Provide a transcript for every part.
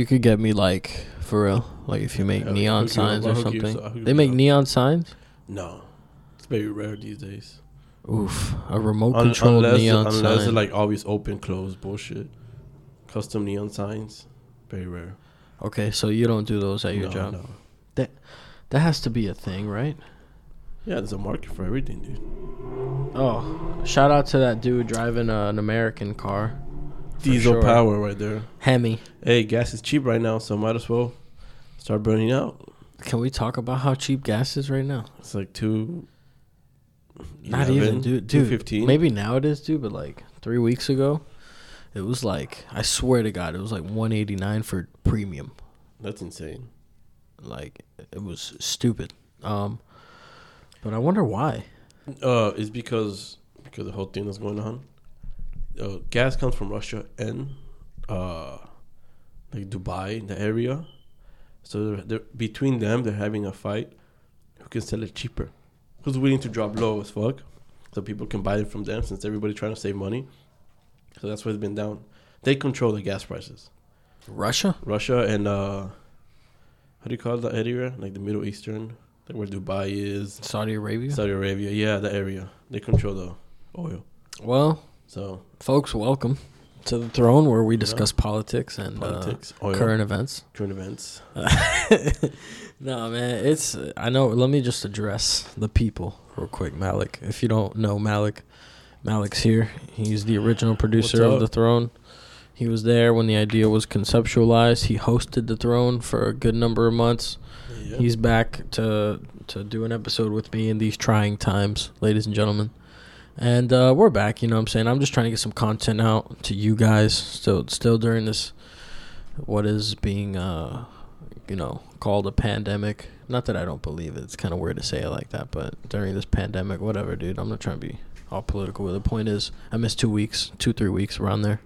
You could get me like for real, like if you make I'll neon hook you up, signs I'll or hook you- something. I'll hook They you make up. neon signs. No, it's very rare these days. Oof, a remote Un- controlled unless neon unless sign. it's like always open close bullshit. Custom neon signs, very rare. okay, so you don't do those at your No, job. no. That has to be a thing, right? Yeah, there's a market for everything, dude. Oh, shout out to that dude driving uh, an American car. Diesel sure. power right there. Hemi. Hey, gas is cheap right now, so might as well start burning out. Can we talk about how cheap gas is right now? It's like two. Not even, dude. Dude, 215. maybe now it is, dude. But like three weeks ago, it was like I swear to God, it was like one eighty nine for premium. That's insane. Like it was stupid. Um, but I wonder why. Uh, it's because because the whole thing that's going on. Uh, gas comes from Russia and uh, like Dubai, in the area. So they're, they're between them, they're having a fight. Who can sell it cheaper? Who's willing to drop low as fuck, so people can buy it from them? Since everybody's trying to save money, so that's why it's been down. They control the gas prices. Russia? Russia and uh, how do you call that area? Like the Middle Eastern, like where Dubai is, Saudi Arabia? Saudi Arabia. Yeah, the area. They control the oil. Well, So folks, welcome to the throne where we discuss politics and politics, uh, current events. current events. no, man, it's I know. Let me just address the people real quick, Malik. If you don't know Malik, Malik's here. He's the original producer of the throne. He was there when the idea was conceptualized. He hosted the throne for a good number of months. Yeah. He's back to to do an episode with me in these trying times, ladies and gentlemen. And uh, we're back, you know what I'm saying? I'm just trying to get some content out to you guys still still during this what is being uh you know, called a pandemic. Not that I don't believe it. It's kind of weird to say it like that, but during this pandemic, whatever, dude. I'm not trying to be all political. The point is, I missed two weeks, two three weeks around there,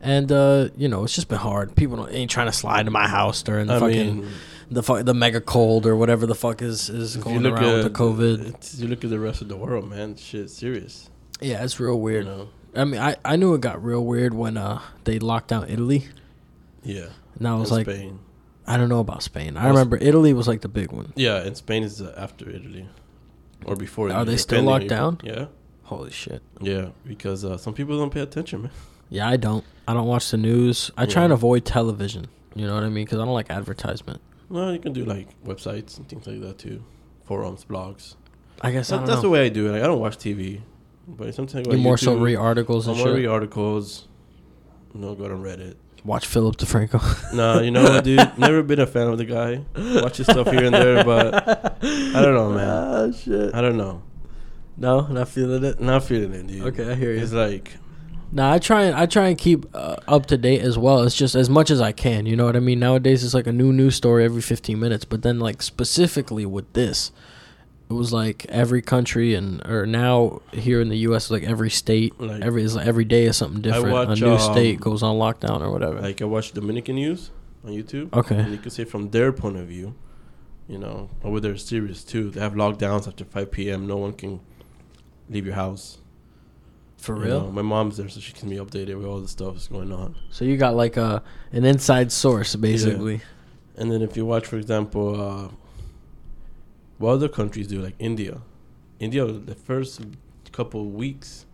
and uh, you know, it's just been hard. People don't, ain't trying to slide to my house during the I fucking mean, the fu- the mega cold or whatever the fuck is is if going around with the COVID. you look at the rest of the world, man. Shit, serious. Yeah, it's real You weird. know. I mean, I I knew it got real weird when uh they locked down Italy. Yeah. And I was and like, Spain. I don't know about Spain. I Was- remember Italy was like the big one. Yeah, and Spain is uh, after Italy, or before. Italy. Are Italy, they still locked down? Yeah. Holy shit. Yeah, because uh, some people don't pay attention, man. Yeah, I don't. I don't watch the news. I try Yeah. and avoid television. You know what I mean? Because I don't like advertisement. Well, you can do like websites and things like that too, forums, blogs. I guess That, don't that's the way I do it. Like, I don't watch TV, but sometimes I go You more so YouTube, read articles and more read articles. You know, go on Reddit. Watch Philip DeFranco. Nah, you know what, dude? Never been a fan of the guy. Watch his stuff here and there, but I don't know, man. Ah, shit. I don't know. No, not feeling it. Not feeling it, dude. Okay, I hear you. It's like Nah, I try and I try and keep uh, up to date as well. It's just as much as I can. You know what I mean? Nowadays, it's like a new news story every 15 minutes. But then, like specifically with this, it was like every country and or now here in the U.S. like every state, Like- every is like every day is something different. watch, a new um, state goes on lockdown or whatever. like I watch Dominican news on YouTube. Okay. And you can see from their point of view, you know, over their serious too. They have lockdowns after 5 p.m. No one can leave your house. For You real? know, my mom's there, so she can be updated with all the stuff that's going on. So you got like a an inside source basically. And then if you watch, for example, uh, what other countries do, like India. India, the first couple of weeks,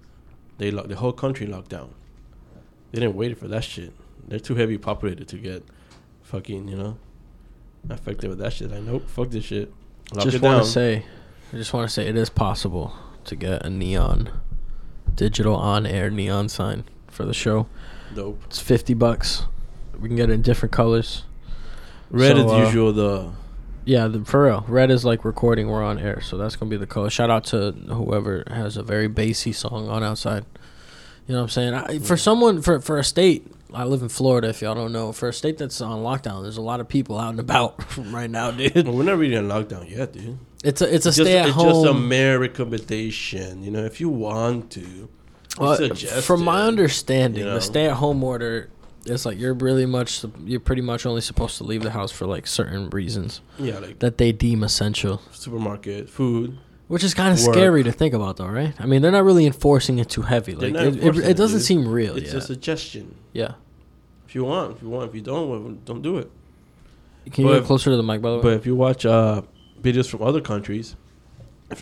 they lock, the whole country locked down. They didn't wait for that shit. They're too heavy populated to get fucking, you know, affected with that shit. Like, nope, fuck this shit. Lock just it want down. to say, I just want to say it is possible to get a neon, digital on air neon sign for the show. Dope. It's fifty bucks. We can get it in different colors. Red So, is uh, usual. The Yeah, the, for real. Red is like recording. We're on air, so that's gonna be the color. Shout out to whoever has a very bassy song on outside. You know what I'm saying? I, for someone, for for a state, I live in Florida. If y'all don't know, for a state that's on lockdown, there's a lot of people out and about right now, dude. well, we're not really in lockdown yet, dude. It's a it's a stay at it's just a home. mere recommendation. You know, if you want to, Well, uh, suggest from my understanding, you know. the stay-at-home order, it's like you're really much, you're pretty much only supposed to leave the house for like certain reasons yeah, like that they deem essential, supermarket, food. Which is kind of scary to think about, though, right? I mean, they're not really enforcing it too heavy. They're Like not it, it, enforcing it it, doesn't dude. seem real It's a suggestion. yeah, If you want, if you want, if you don't, well, don't do it. Can you But- get closer to the mic, by the way? But if you watch uh, videos from other countries,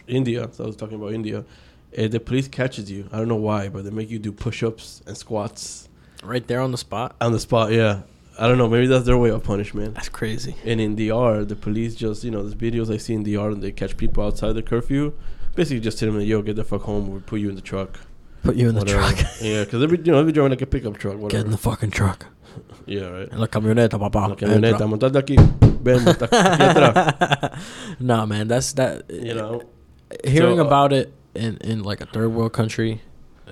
India, so I was talking about India, if the police catches you, I don't know why, but they make you do push-ups and squats right there on the spot. on the spot. Yeah, I don't know. Maybe that's their way of punishment. That's crazy. And in DR, the police just, you know, there's videos I see in DR and they catch people outside the curfew. Basically, just tell them, yo, get the fuck home. We'll put you in the truck. Put you in the truck. yeah, because every, you know, every driving like a pickup truck. Get in the fucking truck. yeah, right. La camioneta, papá. La camioneta, montate aquí. Ven, montate nah, man, that's that. You know, hearing So, uh, about it in in like a third world country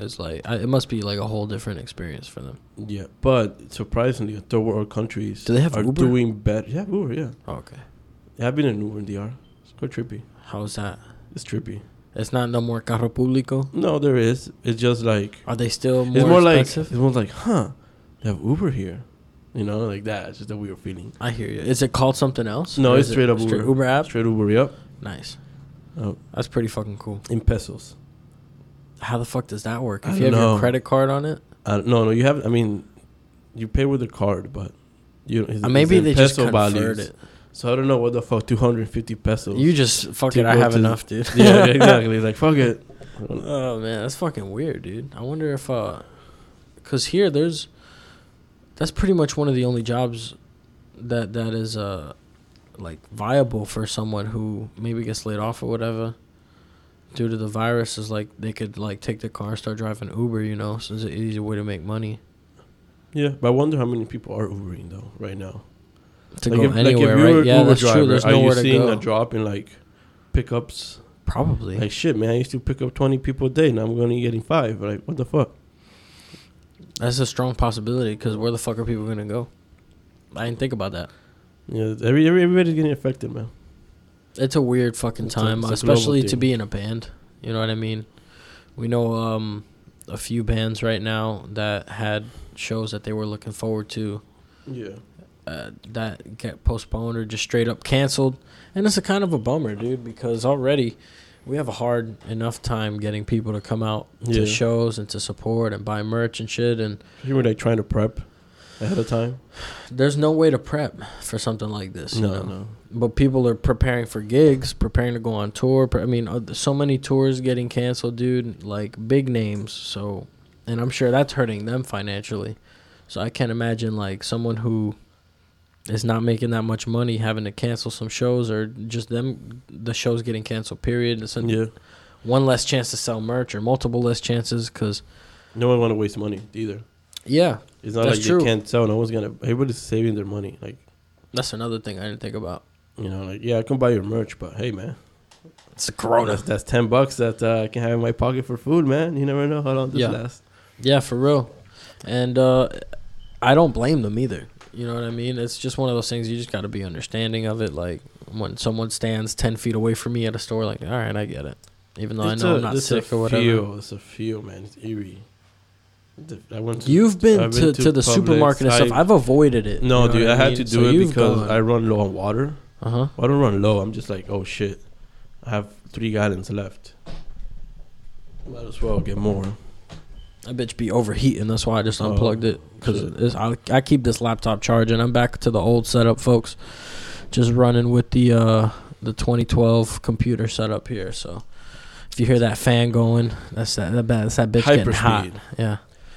is like I, it must be like a whole different experience for them. Yeah, but surprisingly, third world countries Do they have are Uber? doing better. Yeah, Uber. Yeah, Oh, okay, yeah I've been in Uber in DR. It's quite trippy. how's that? It's trippy. It's not no more carro público. No, there is. It's just like Are they still more it's more expensive? like it's more like, huh? They have Uber here. You know, like that. It's just a weird feeling. I hear you. Is it called something else? No, it's is it straight up straight Uber. Uber app. Straight Uber. Yep. Nice. Oh, That's pretty fucking cool. in pesos. How the fuck does that work? If you have don't your credit card on it, Uh, no, no, you have. I mean, you pay with a card, but you. Uh, maybe they just convert values. it. So I don't know what the fuck. Two hundred fifty pesos. You just fuck it. I have enough, dude. yeah, exactly. Like fuck it. Oh man, that's fucking weird, dude. I wonder if uh, cause here there's, that's pretty much one of the only jobs, that that is uh, like viable for someone who maybe gets laid off or whatever, due to the virus. Is like they could like take their car start driving Uber, you know. So it's an easy way to make money Yeah, but I wonder how many people are Ubering though right now. to like go if, anywhere, like if right? Yeah, Uber that's driver, true. There's nowhere are you to seeing go. a drop in like pickups? Probably. Like shit, man. I used to pick up twenty people a day. Now I'm only getting five. Like what the fuck? that's a strong possibility. Cause where the fuck are people gonna go? I didn't think about that. Yeah, every, every everybody's getting affected, man. It's a weird fucking It's time, a especially to be in a band. You know what I mean? We know um, a few bands right now that had shows that they were looking forward to Yeah. uh, that get postponed or just straight up canceled, and it's a kind of a bummer, dude, because already we have a hard enough time getting people to come out to shows and to support and buy merch and shit, and You were like trying to prep ahead of time. there's no way to prep for something like this. you No, know? no. but people are preparing for gigs, preparing to go on tour. Pre- I mean, uh, so many tours getting canceled, dude. Like big names. So, and I'm sure that's hurting them financially. So I can't imagine like someone who is not making that much money having to cancel some shows or just them the shows getting canceled. Period. It's a, Yeah. one less chance to sell merch or multiple less chances because No one want to waste money either. yeah, It's not That's like true. you can't sell. No one's gonna. Everybody's saving their money. Like that's another thing I didn't think about. you know, like yeah, I can buy your merch, but hey, man, It's the corona. that's that's ten bucks that uh, I can have in my pocket for food, man. You never know how long this Yeah. lasts. Yeah, for real. And uh, I don't blame them either. You know what I mean? It's just one of those things you just got to be understanding of it. Like when someone stands 10 feet away from me at a store, like, all right, I get it. Even though I know a- I'm not sick a or whatever. Feel. It's a feel, man. It's eerie. I went to You've been, I've to, been to, to the Publix. supermarket and stuff. I- I've avoided it. No, dude, I had to do it because I I. run low on water. Uh huh. I don't run low. I'm just like, oh shit, I have three gallons left. Might as well get more. That bitch be overheating. That's why I just Oh, unplugged it because I, I keep this laptop charging. I'm back to the old setup, folks. Just running with the uh, the 2012 computer setup here. So if you hear that fan going, that's that that that's that bitch getting hot. Yeah.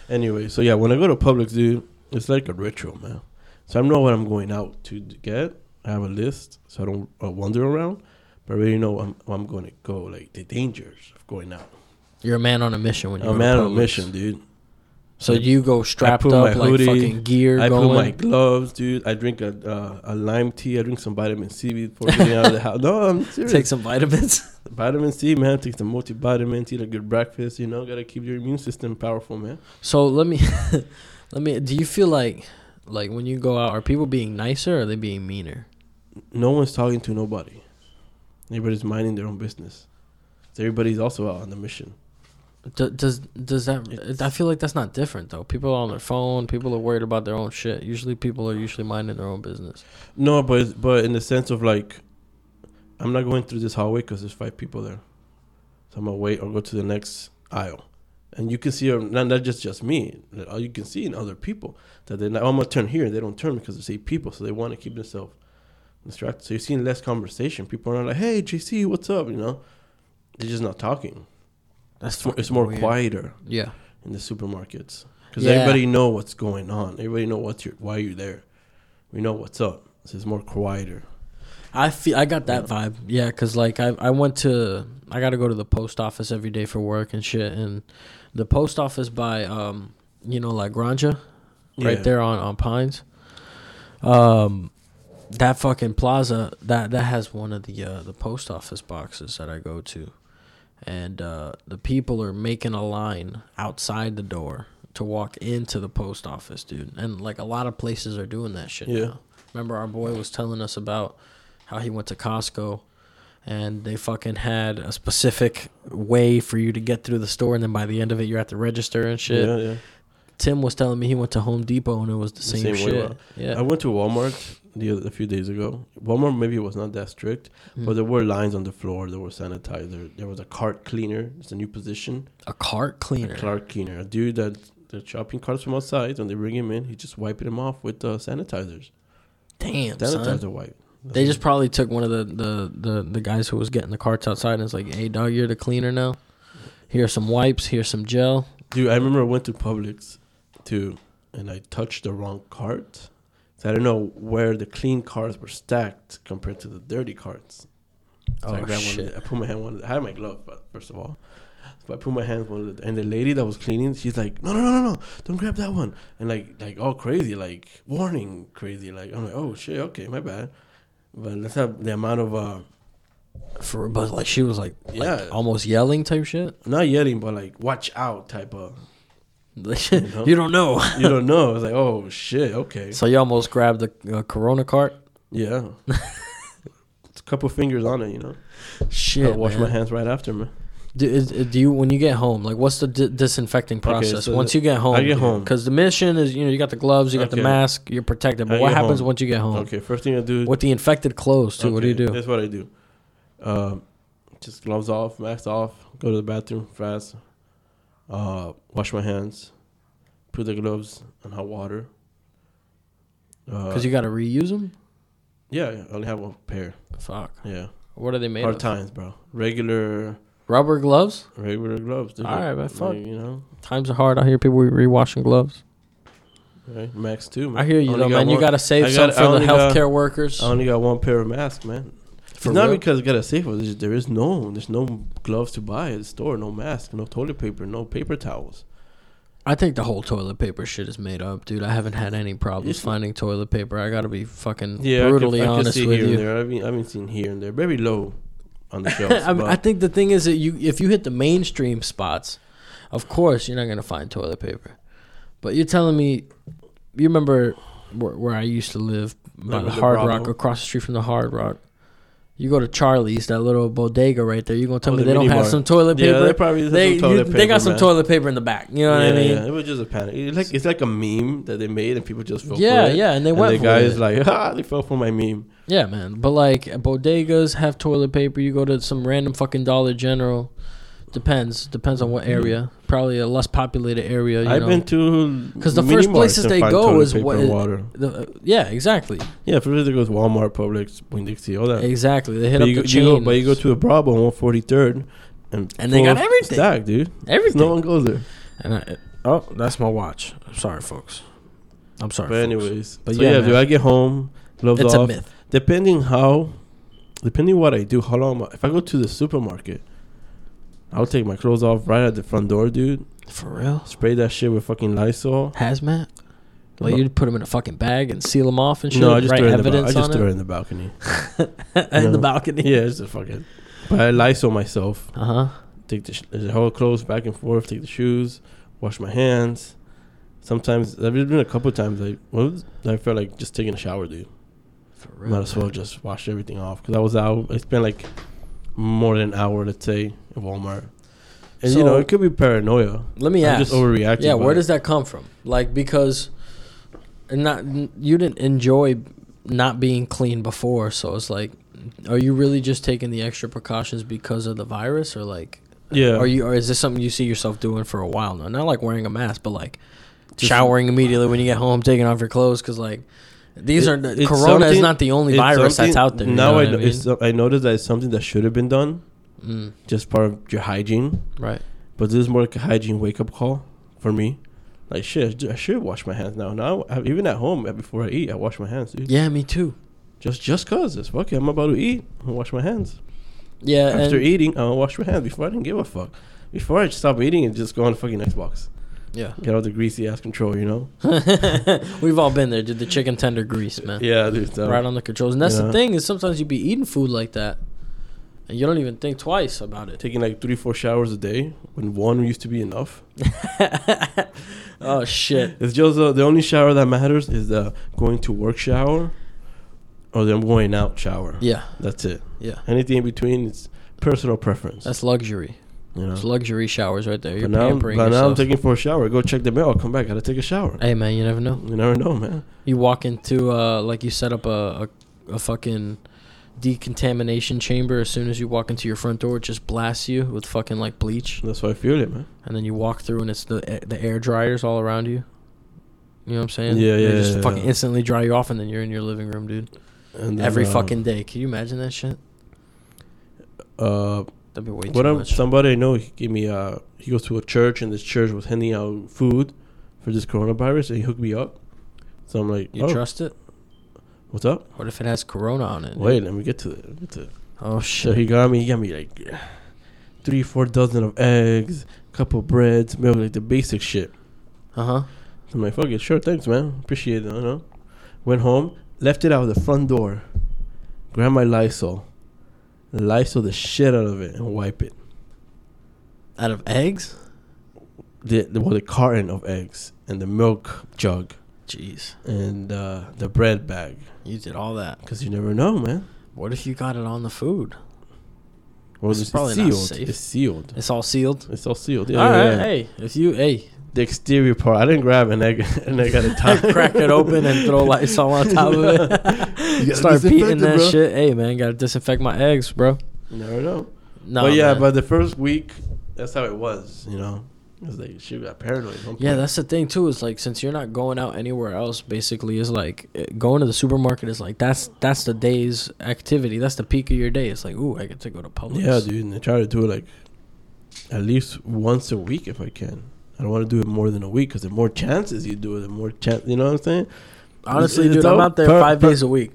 Anyway, so yeah, when I go to Publix, dude, it's like a ritual, man. So I know what I'm going out to get. I have a list, so I don't uh, wander around. But I already know I'm, I'm going to go. Like the dangers of going out. You're a man on a mission when you I'm a man on a mission, dude. So you go strapped up like hoodie, fucking gear I going. put my gloves, dude. I drink a uh, a lime tea. I drink some vitamin C before getting out of the house. No, I'm serious. Take some vitamins. vitamin C, man. Take some multivitamins. Eat a good breakfast. You know, gotta keep your immune system powerful, man. so let me, let me. Do you feel like, like when you go out, are people being nicer or are they being meaner? No one's talking to nobody. Everybody's minding their own business. So everybody's also out on the mission. Do, does does that? It's- I feel like that's not different though. People are on their phone. People are worried about their own shit. Usually, people are usually minding their own business. No, but but in the sense of like, I'm not going through this hallway because there's five people there. So I'm gonna wait or go to the next aisle. and you can see uh, not not just just me. All you can see in other people that they're like, oh, I'm gonna turn here. They don't turn because there's eight people, so they want to keep themselves distracted. So you're seeing less conversation. People are not like, hey, JC, what's up? You know, they're just not talking. That's It's more, it's more weird. quieter Yeah. in the supermarkets because Yeah. everybody know what's going on. Everybody know what's your why you're there. We know what's up. So it's more quieter. I feel I got that vibe. Yeah, cause like I I went to I got to go to the post office every day for work and shit, and the post office by um you know like Granja, right Yeah. there on on Pines. Um, that fucking plaza that that has one of the uh, the post office boxes that I go to, and uh, the people are making a line outside the door to walk into the post office, dude. And like a lot of places are doing that shit Yeah. now. Remember our boy was telling us about how he went to Costco and they fucking had a specific way for you to get through the store and then by the end of it you're at the register and shit. Yeah, yeah. Tim was telling me he went to Home Depot and it was the, The same, same shit. wow. Yeah. I went to Walmart the other, a few days ago. Walmart maybe was not that strict, Mm. but there were lines on the floor. There was sanitizer. There was a cart cleaner. It's a new position. a cart cleaner. A cart cleaner. A dude that the shopping carts from outside when they bring him in, he's just wiping them off with uh, sanitizers. Damn, Sanitizer son. wipe. They just probably took one of the, the, the, the guys who was getting the carts outside and was like, hey, dog, you're the cleaner now. Here's some wipes. Here's some gel. Dude, I remember I went to Publix too, and I touched the wrong cart. So I don't know where the clean carts were stacked compared to the dirty carts. So I Oh, grabbed one. shit. The, I put my hand one. The, I had my glove, but first of all, so I put my hand one, of the, and the lady that was cleaning, she's like, "No, no, no, no, no! Don't grab that one!" And like, like all crazy, like warning, crazy. Like I'm like, "Oh shit, okay, my bad." But that's not the amount of uh, For, but like she was like, like Yeah. almost yelling type shit. not yelling, but like watch out type of. know? you don't know. You don't know. I was like, "Oh shit, okay." So you almost grabbed the uh, Corona cart. Yeah. it's a couple fingers on it, you know. Shit, I'll wash man. my hands right after, man. Do, is, do you when you get home? Like, what's the di- disinfecting Okay, process so once you get home? I get home. because the mission is you know you got the gloves, you got the mask, you're protected. But I what happens home. once you get home? Okay, first thing I do. With the infected clothes too, what do you do? That's what I do. Um, just gloves off, mask off, go to the bathroom fast, uh, wash my hands, put the gloves in hot water. Uh, Because you got to reuse them. yeah, I only have one pair. Fuck. Yeah, What are they made of? hard of? times, bro. Regular, Rubber gloves. regular gloves. All right, man, fuck. Like, you know, Times are hard. I hear people rewashing gloves. right? Max too. Man. I hear you only though, got man. You got to save I some got- for the only got- healthcare workers. I only got one pair of masks, man. For it's not real? because I gotta save it. There is no, there's no gloves to buy at the store. No mask, no toilet paper, no paper towels. I think the whole toilet paper shit is made up, dude. I haven't had any problems It's- finding toilet paper. I gotta be fucking Yeah, brutally I I can honest see with here you. and there. I've been, I've been seeing here and there, very low on the shelves. I, mean, but I think the thing is that you, if you hit the mainstream spots, of course you're not gonna find toilet paper. But you're telling me, you remember where, where I used to live by the the Hard Bravo? Rock, across the street from the Hard Rock. You go to Charlie's, that little bodega right there. You gonna tell Oh, me the they don't have bar. some toilet paper? yeah, they probably they some toilet you- paper. they got some man. toilet paper in the back. You know what I mean? yeah, it was just a panic. It's like it's like a meme that they made and people just fell Yeah, for it. yeah, and they and went the for guy it. like, ah, they fell for my meme. Yeah, man. But like bodegas have toilet paper. You go to some random fucking Dollar General. Depends. Depends on what area. Probably a less populated area. You I've know. been to 'Cause the first places they go is paper what- water. The- yeah, exactly. Yeah, first they goes Walmart, Publix, Winn Dixie, all that. Exactly. They hit but up you, the go- chain. you go, but you go to the Bravo on 143rd, and And they got everything. stacked, dude. everything. No one goes there. and I, oh, that's my watch. I'm sorry, folks. I'm sorry. But folks. anyways, But so yeah, yeah, man. dude, I get home, gloves it's a myth. Depending how, depending what I do, how long. I- If I go to the supermarket, I'll take my clothes off right at the front door, dude. For real. Spray that shit with fucking Lysol. Hazmat. Like you'd put them in a fucking bag and seal them off and shit. No, I just write throw it in the ba- I just throw it in the balcony. in the balcony. yeah, it's a fucking. But I Lysol myself. Uh huh. Take the, sh- the whole clothes back and forth. Take the shoes. Wash my hands. Sometimes I've been a couple times like what was, I felt like just taking a shower, dude. For real. Might as well just wash everything off because I was out. I spent like more than an hour, let's say, at Walmart. And you know, it could be paranoia. Let me I'm ask. just overreacting. Yeah, where but- does that come from? Like because, and not you didn't enjoy not being clean before, so it's like, are you really just taking the extra precautions because of the virus, or like, Yeah. Or you, or is this something you see yourself doing for a while now? Not like wearing a mask, but like Just- showering immediately when you get home, taking off your clothes, because like these It- are Corona is not the only virus that's out there. you Now know I I mean? I noticed that it's something that should have been done, Mm, just part of your hygiene. right. But this is more like a hygiene wake up call for me. Like shit, I should wash my hands now. Now, I- even at home, before I eat, I wash my hands, dude. Yeah, me too. Just just cause it's fuck it, I'm about to eat. I wash my hands. Yeah, After eating, I'll wash my hands. Before I didn't give a fuck. Before I stop eating and just go on fucking Xbox. Yeah. Get out the greasy ass control, you know? We've all been there, dude. The chicken tender grease, man. Yeah, dude. Right on the controls, and that's Yeah. the thing is sometimes you'd be eating food like that, and you don't even think twice about it. Taking like three, four showers a day when one used to be enough. oh shit! It's just uh, the only shower that matters is the going to work shower or the going out shower. Yeah, That's it. yeah. Anything in between, it's personal preference. That's luxury. You know. It's luxury showers right there. You're But now, pampering but now I'm yourself. taking for a shower. Go check the mail. I'll come back. Gotta take a shower. hey man, you never know. You never know, man. You walk into uh like you set up a a, a fucking decontamination chamber as soon as you walk into your front door. It just blasts you with fucking like bleach, That's why I feel it, man. and then you walk through and it's the the air dryers all around you. You know what I'm saying? Yeah, They yeah, just yeah, fucking yeah. instantly dry you off, and then you're in your living room, dude. And then, Every uh, fucking day. Can you imagine that shit? Uh, That'd be way what too I'm, much. somebody I know, he gave me. Uh, he goes to a church, and this church was handing out food for this coronavirus, and he hooked me up. So I'm like, You oh, trust it? what's up? What if it has corona on it? Wait, let me get to it. Let me get to it. Oh So shit. he got me. He got me like three, four dozen of eggs, couple breads, milk, like the basic shit. Uh huh. I'm like, fuck it, sure, thanks, man. Appreciate it, you know. Went home, left it out the front door, grabbed my Lysol, Lysol the shit out of it, and wipe it. Out of eggs? The, the well, the carton of eggs and the milk jug Jeez. and uh, the bread bag, You did all that. because you never know, man. What if you got it on the food? Well, It's it's, probably sealed. not safe. It's sealed. It's all sealed. It's all sealed. Yeah, all yeah, right. yeah. Hey, if you hey The exterior part. I didn't grab an egg, an egg at a time. crack it open and throw Lysol on top of it, start beating that bro. shit. Hey man, gotta disinfect my eggs, bro. You never know. No, but yeah, man. but the first week, that's how it was. You know, it was like she got paranoid. Yeah, that's the thing too. Is like since you're not going out anywhere else, basically, is like eh, going to the supermarket is like that's that's the day's activity. That's the peak of your day. It's like, ooh, I get to go to Publix. yeah, dude. And I try to do it like at least once a week if I can. I don't want to do it more than a week because the more chances you do it, the more chance. You know what I'm saying? Honestly, It's dude, I'm out there per- five per- days a week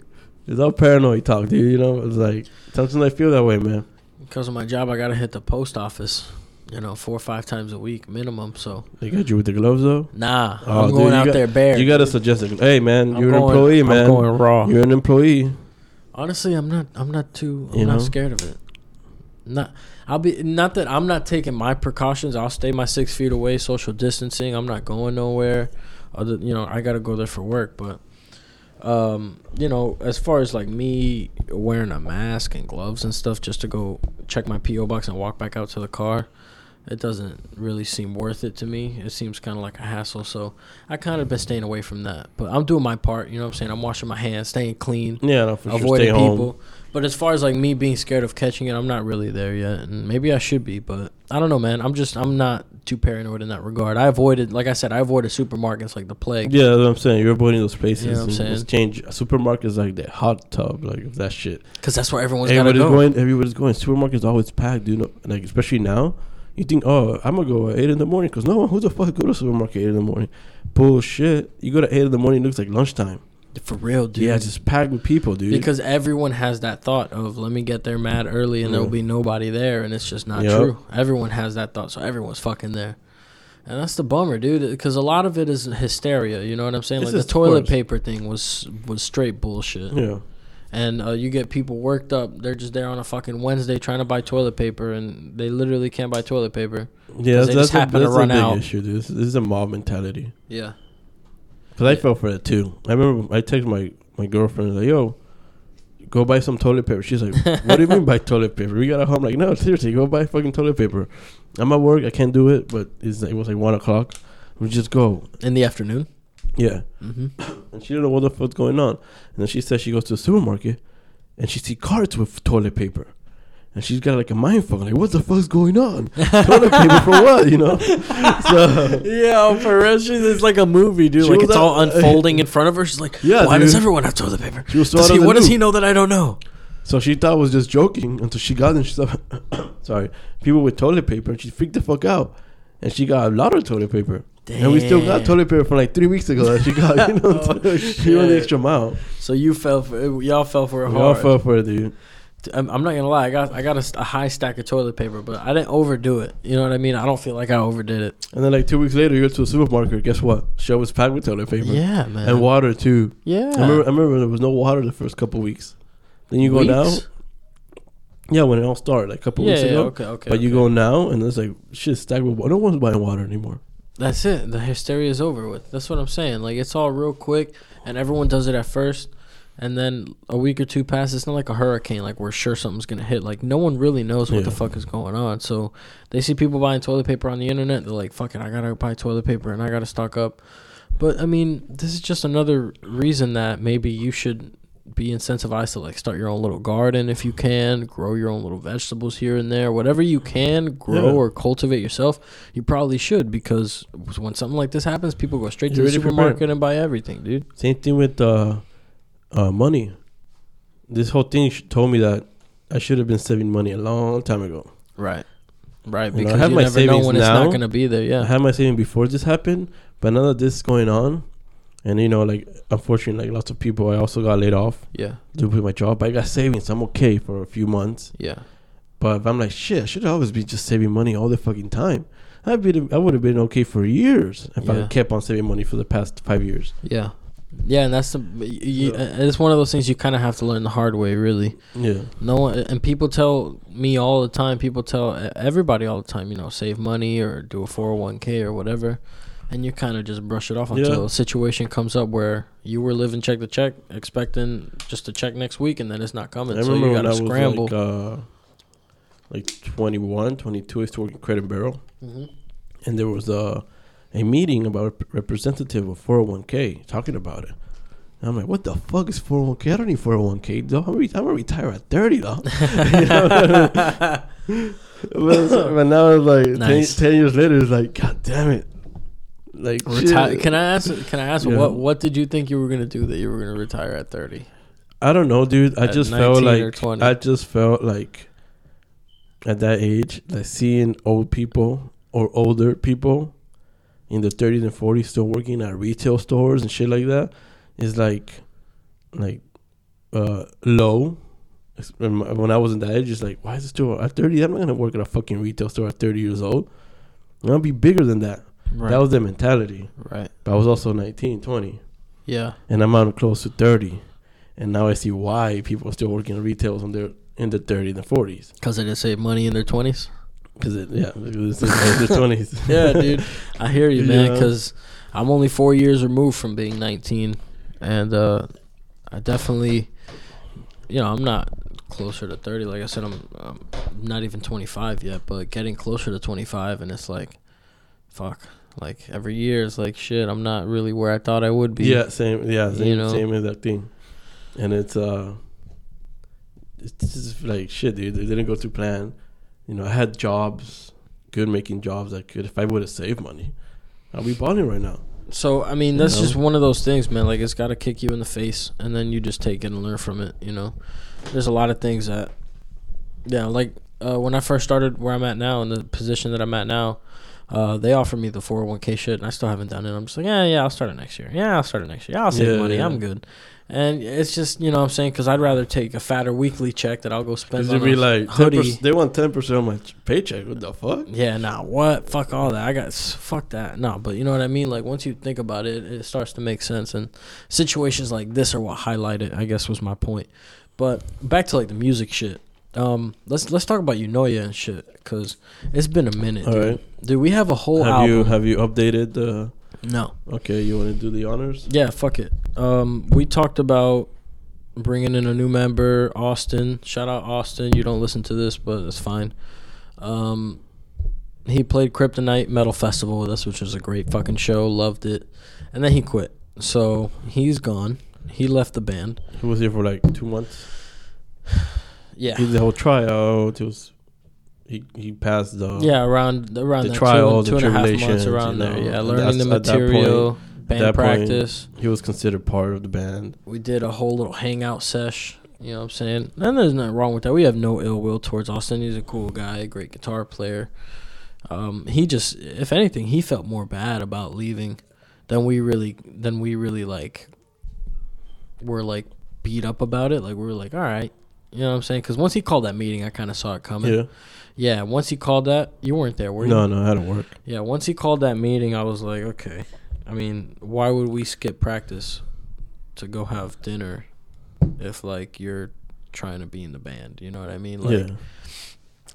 It's all paranoid talk, dude. You know, it's like sometimes I feel that way, man. because of my job. I gotta hit the post office, you know, four or five times a week minimum. So They got you with the gloves though. nah, Oh, I'm dude, going out got- there bare. You gotta suggest it. Hey, man, I'm you're an employee, man. I'm going raw. You're an employee. Honestly, I'm not. I'm not too. I'm You not know? scared of it. Not. I'll be not that I'm not taking my precautions. I'll stay my six feet away, social distancing. I'm not going nowhere. Other, you know, I gotta go there for work. But, um, you know, as far as like me wearing a mask and gloves and stuff just to go check my PO box and walk back out to the car, it doesn't really seem worth it to me. It seems kind of like a hassle. So I kind of been staying away from that. But I'm doing my part. You know what I'm saying? I'm washing my hands, staying clean Yeah, no, for sure. avoiding Stay home. But as far as like me being scared of catching it, I'm not really there yet, and maybe I should be. But I don't know, man. I'm just I'm not too paranoid in that regard. I avoided, like I said, I avoided supermarkets like the plague. Yeah, that's what I'm saying. You're avoiding those spaces. You know I'm saying? change. Supermarkets like the hot tub, like that shit. because that's where everyone's gotta Everybody's go. going. Everybody's going. Supermarkets always packed, dude. Like especially now, you think, oh, I'm gonna go at eight in the morning because no one who the fuck go to supermarket at eight in the morning. Bullshit. You go to eight in the morning, it looks like lunchtime. For real, dude. Yeah, just packed with people, dude. because everyone has that thought of let me get there mad early and there'll be nobody there, and it's just not Yep. true. Everyone has that thought, so everyone's fucking there. And that's the bummer, dude. Because a lot of it is hysteria. You know what I'm saying? It's like the toilet course. paper thing was was straight bullshit. yeah, and uh, you get people worked up. They're just there on a fucking Wednesday trying to buy toilet paper, and they literally can't buy toilet paper. yeah. they That's, just that's, a, happen to that's a run big out. issue, dude. This, this is a mob mentality. Yeah, Cause I fell for it too. I remember I texted my my girlfriend like, "Yo, go buy some toilet paper." She's like, "What do you mean buy toilet paper? We got a home." Like, no, seriously, go buy fucking toilet paper. I'm at work. I can't do it, but it's it was like one o'clock. We just go. in the afternoon. Yeah, Mm-hmm. and she didn't know what the fuck's going on. And then she said she goes to the supermarket, and she see carts with toilet paper. And she's got like a mind fuck. Like, what the fuck's going on? Toilet paper for what? You know? So Yeah, for real, she's it's like a movie, dude. Like was it's all out- uh, unfolding in front of her. She's like, Yeah, why does everyone have toilet paper? She was so Does he, of the what does loop. he know that I don't know? So she thought I was just joking until she got in. She saw, sorry, people with toilet paper, and she freaked the fuck out. And she got a lot of toilet paper. And we still got toilet paper from like three weeks ago that she got. You know, Oh, she went the extra mile. So you fell for y'all fell for it We all fell for it, dude. I'm, I'm not gonna lie, I got I got a, a high stack of toilet paper, but I didn't overdo it. You know what I mean? I don't feel like I overdid it. And then like two weeks later, you go to a supermarket. Guess what? Shelf was packed with toilet paper Yeah, man. and water too. yeah. I remember. I remember there was no water the first couple weeks. Then you go now. Yeah, when it all started, like a couple Yeah, weeks yeah, ago. okay, okay. But you go now, and it's like shit stacked with water. No one's buying water anymore. That's it. The hysteria is over with. That's what I'm saying. Like it's all real quick, and everyone does it at first, and then a week or two passes. It's not like a hurricane. Like we're sure something's gonna hit. Like no one really knows what the fuck is going on. So they see people buying toilet paper on the internet. They're like, "Fuck it, I gotta buy toilet paper and I gotta stock up." But I mean, this is just another reason that maybe you should be incentivized to like start your own little garden if you can, grow your own little vegetables here and there, whatever you can grow Yeah. or cultivate yourself. You probably should because when something like this happens, people go straight to You're the already prepared. supermarket and buy everything, dude. Same thing with uh, uh, money. This whole thing told me that I should have been saving money a long time ago. Right. Right, You know, I because have you my never know savings when it's not going to be there. Yeah. I Yeah. had my saving before this happened, but now that this is going on, and you know, like unfortunately, like lots of people, I also got laid off Yeah. due to my job. But I got savings. I'm okay for a few months. Yeah. But if I'm like shit, I should always be just saving money all the fucking time. I'd be, I would have been okay for years if I kept on saving money for the past five years. Yeah. Yeah, and that's the you, Yeah. it's one of those things you kind of have to learn the hard way, really. Yeah, No one and people tell me all the time. People tell everybody all the time. You know, save money or do a four hundred one k or whatever, and you kind of just brush it off until Yeah. a situation comes up where you were living check to check, expecting just to check next week, and then it's not coming. I so you got to scramble. like, uh, like 21, 22, I used to work in Cracker Barrel. hmm and there was a a meeting about a representative of 401k talking about it. And I'm like, what the fuck is 401k? I don't need 401k. Though. I'm, re- I'm gonna retire at 30 though. You know? but, but now it's like Nice. 10, 10 years later, it's like, god damn it. Like, Reti- can I ask? Can I ask Yeah. what what did you think you were gonna do that you were gonna retire at thirty? I don't know, dude. I At just felt like I just felt like at that age, like seeing old people or older people in the 30s and 40s still working at retail stores and shit like that is like like uh, low. When I was in that age, it's like, why is this still at 30? I'm not gonna work at a fucking retail store at 30 years old. I'm gonna be bigger than that. Right. That was the mentality. Right. But I was also 19, 20. Yeah. And I'm out close to 30. And now I see why people are still working in retail when they're in the 30s and 40s. Because they didn't save money in their 20s? Cause it, yeah, the in twenties. yeah, dude, I hear you, man. Yeah. Cause I'm only four years removed from being 19, and uh, I definitely, you know, I'm not closer to 30. Like I said, I'm, I'm not even 25 yet, but getting closer to 25, and it's like, fuck. Like every year, it's like shit. I'm not really where I thought I would be. Yeah, same. Yeah, same. You know? Same exact thing. And it's uh, it's just like shit, dude. It didn't go to plan you know, I had jobs, good making jobs I could, if I would have saved money, I'd be balling right now. So I mean, You that's know? just one of those things, man. Like it's got to kick you in the face, and then you just take it and learn from it. You know, there's a lot of things that, yeah, like uh, when I first started where I'm at now, in the position that I'm at now, uh, they offered me the 401k shit, and I still haven't done it. I'm just like, yeah, yeah, I'll start it next year. Yeah, I'll start it next year. Yeah, I'll save Yeah, money. yeah. I'm good. And it's just, you know what I'm saying? Because I'd rather take a fatter weekly check that I'll go spend it'd be like, hoodie. 10%, they want 10% of my paycheck. What the fuck? Yeah, nah, what? Fuck all that. I got fuck that. No, but you know what I mean. Like once you think about it, it starts to make sense. And situations like this are what highlight it. I guess was my point. But back to like the music shit. Um, let's let's talk about Unoya and shit because it's been a minute, All dude. right. Dude, we have a whole Have album. you have you updated the? No, Okay, you want to do the honors? yeah, fuck it. Um, we talked about bringing in a new member, Austin. Shout out Austin. You don't listen to this, but it's fine. Um, he played Kryptonite Metal Festival with us, which was a great fucking show. Loved it, and then he quit. So he's gone. He left the band. He was here for like two months. yeah. He did the whole tryout. It was he he passed the Yeah, around around the two, the two and a half months around there. Yeah, learning the that point- material, band that point- practice. He was considered part of the band. We did a whole little hangout sesh. You know what I'm saying? And there's nothing wrong with that. We have no ill will towards Austin. He's a cool guy, great guitar player. Um, he just, if anything, he felt more bad about leaving than we really, than we really like. Were like beat up about it. Like we were like, all right, you know what I'm saying? Because once he called that meeting, I kind of saw it coming. Yeah. Yeah. Once he called that, you weren't there, were you? No, no, I had to work. Yeah, once he called that meeting, I was like, okay. I mean, why would we skip practice to go have dinner if like you're trying to be in the band? You know what I mean? Like, yeah.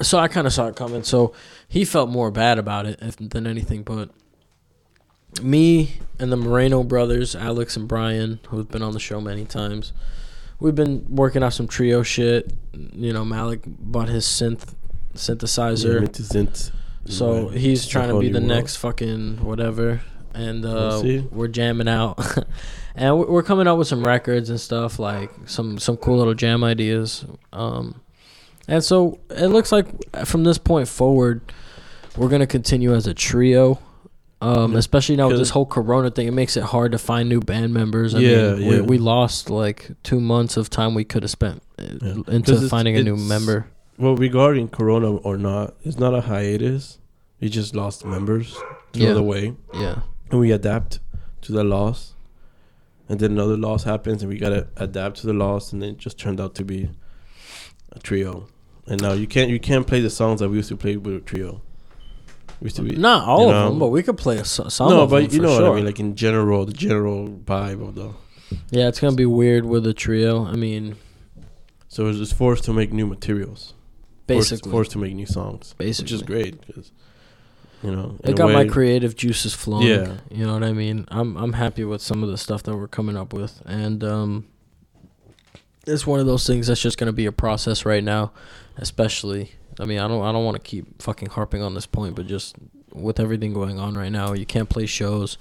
So I kind of saw it coming. So he felt more bad about it if, than anything. But me and the Moreno brothers, Alex and Brian, who've been on the show many times, we've been working out some trio shit. You know, Malik bought his synth synthesizer. Yeah, Synth. So Yeah, he's trying to be the world. next fucking whatever, and We'll uh, see. we're jamming out, and we- we're coming up with some records and stuff like some some cool little jam ideas. Um, and so it looks like from this point forward, we're gonna continue as a trio. Um, especially now with this whole Corona thing, it makes it hard to find new band members. I Yeah, mean, we, yeah. we lost like two months of time we could have spent uh, Yeah. into finding a new member. Well, regarding Corona or not, it's not a hiatus. We just lost members to Yeah. another way, Yeah, and we adapt to the loss. And then another loss happens, and we gotta adapt to the loss, and then it just turned out to be a trio. And now you can't you can't play the songs that we used to play with a trio. We to be not all you of know. them, but we could play a, so- some no, but you know sure. what I mean. Like in general, the general vibe of the. Yeah, it's gonna be weird with a trio. I mean, So it's just forced to make new materials. Forced- basically, forced, to make new songs, basically, which is great because you know It got my creative juices flowing. Yeah. you know what I mean. I'm I'm happy with some of the stuff that we're coming up with, and um, it's one of those things that's just gonna be a process right now, especially. I mean, I don't I don't want to keep fucking harping on this point, but just with everything going on right now, you can't play shows,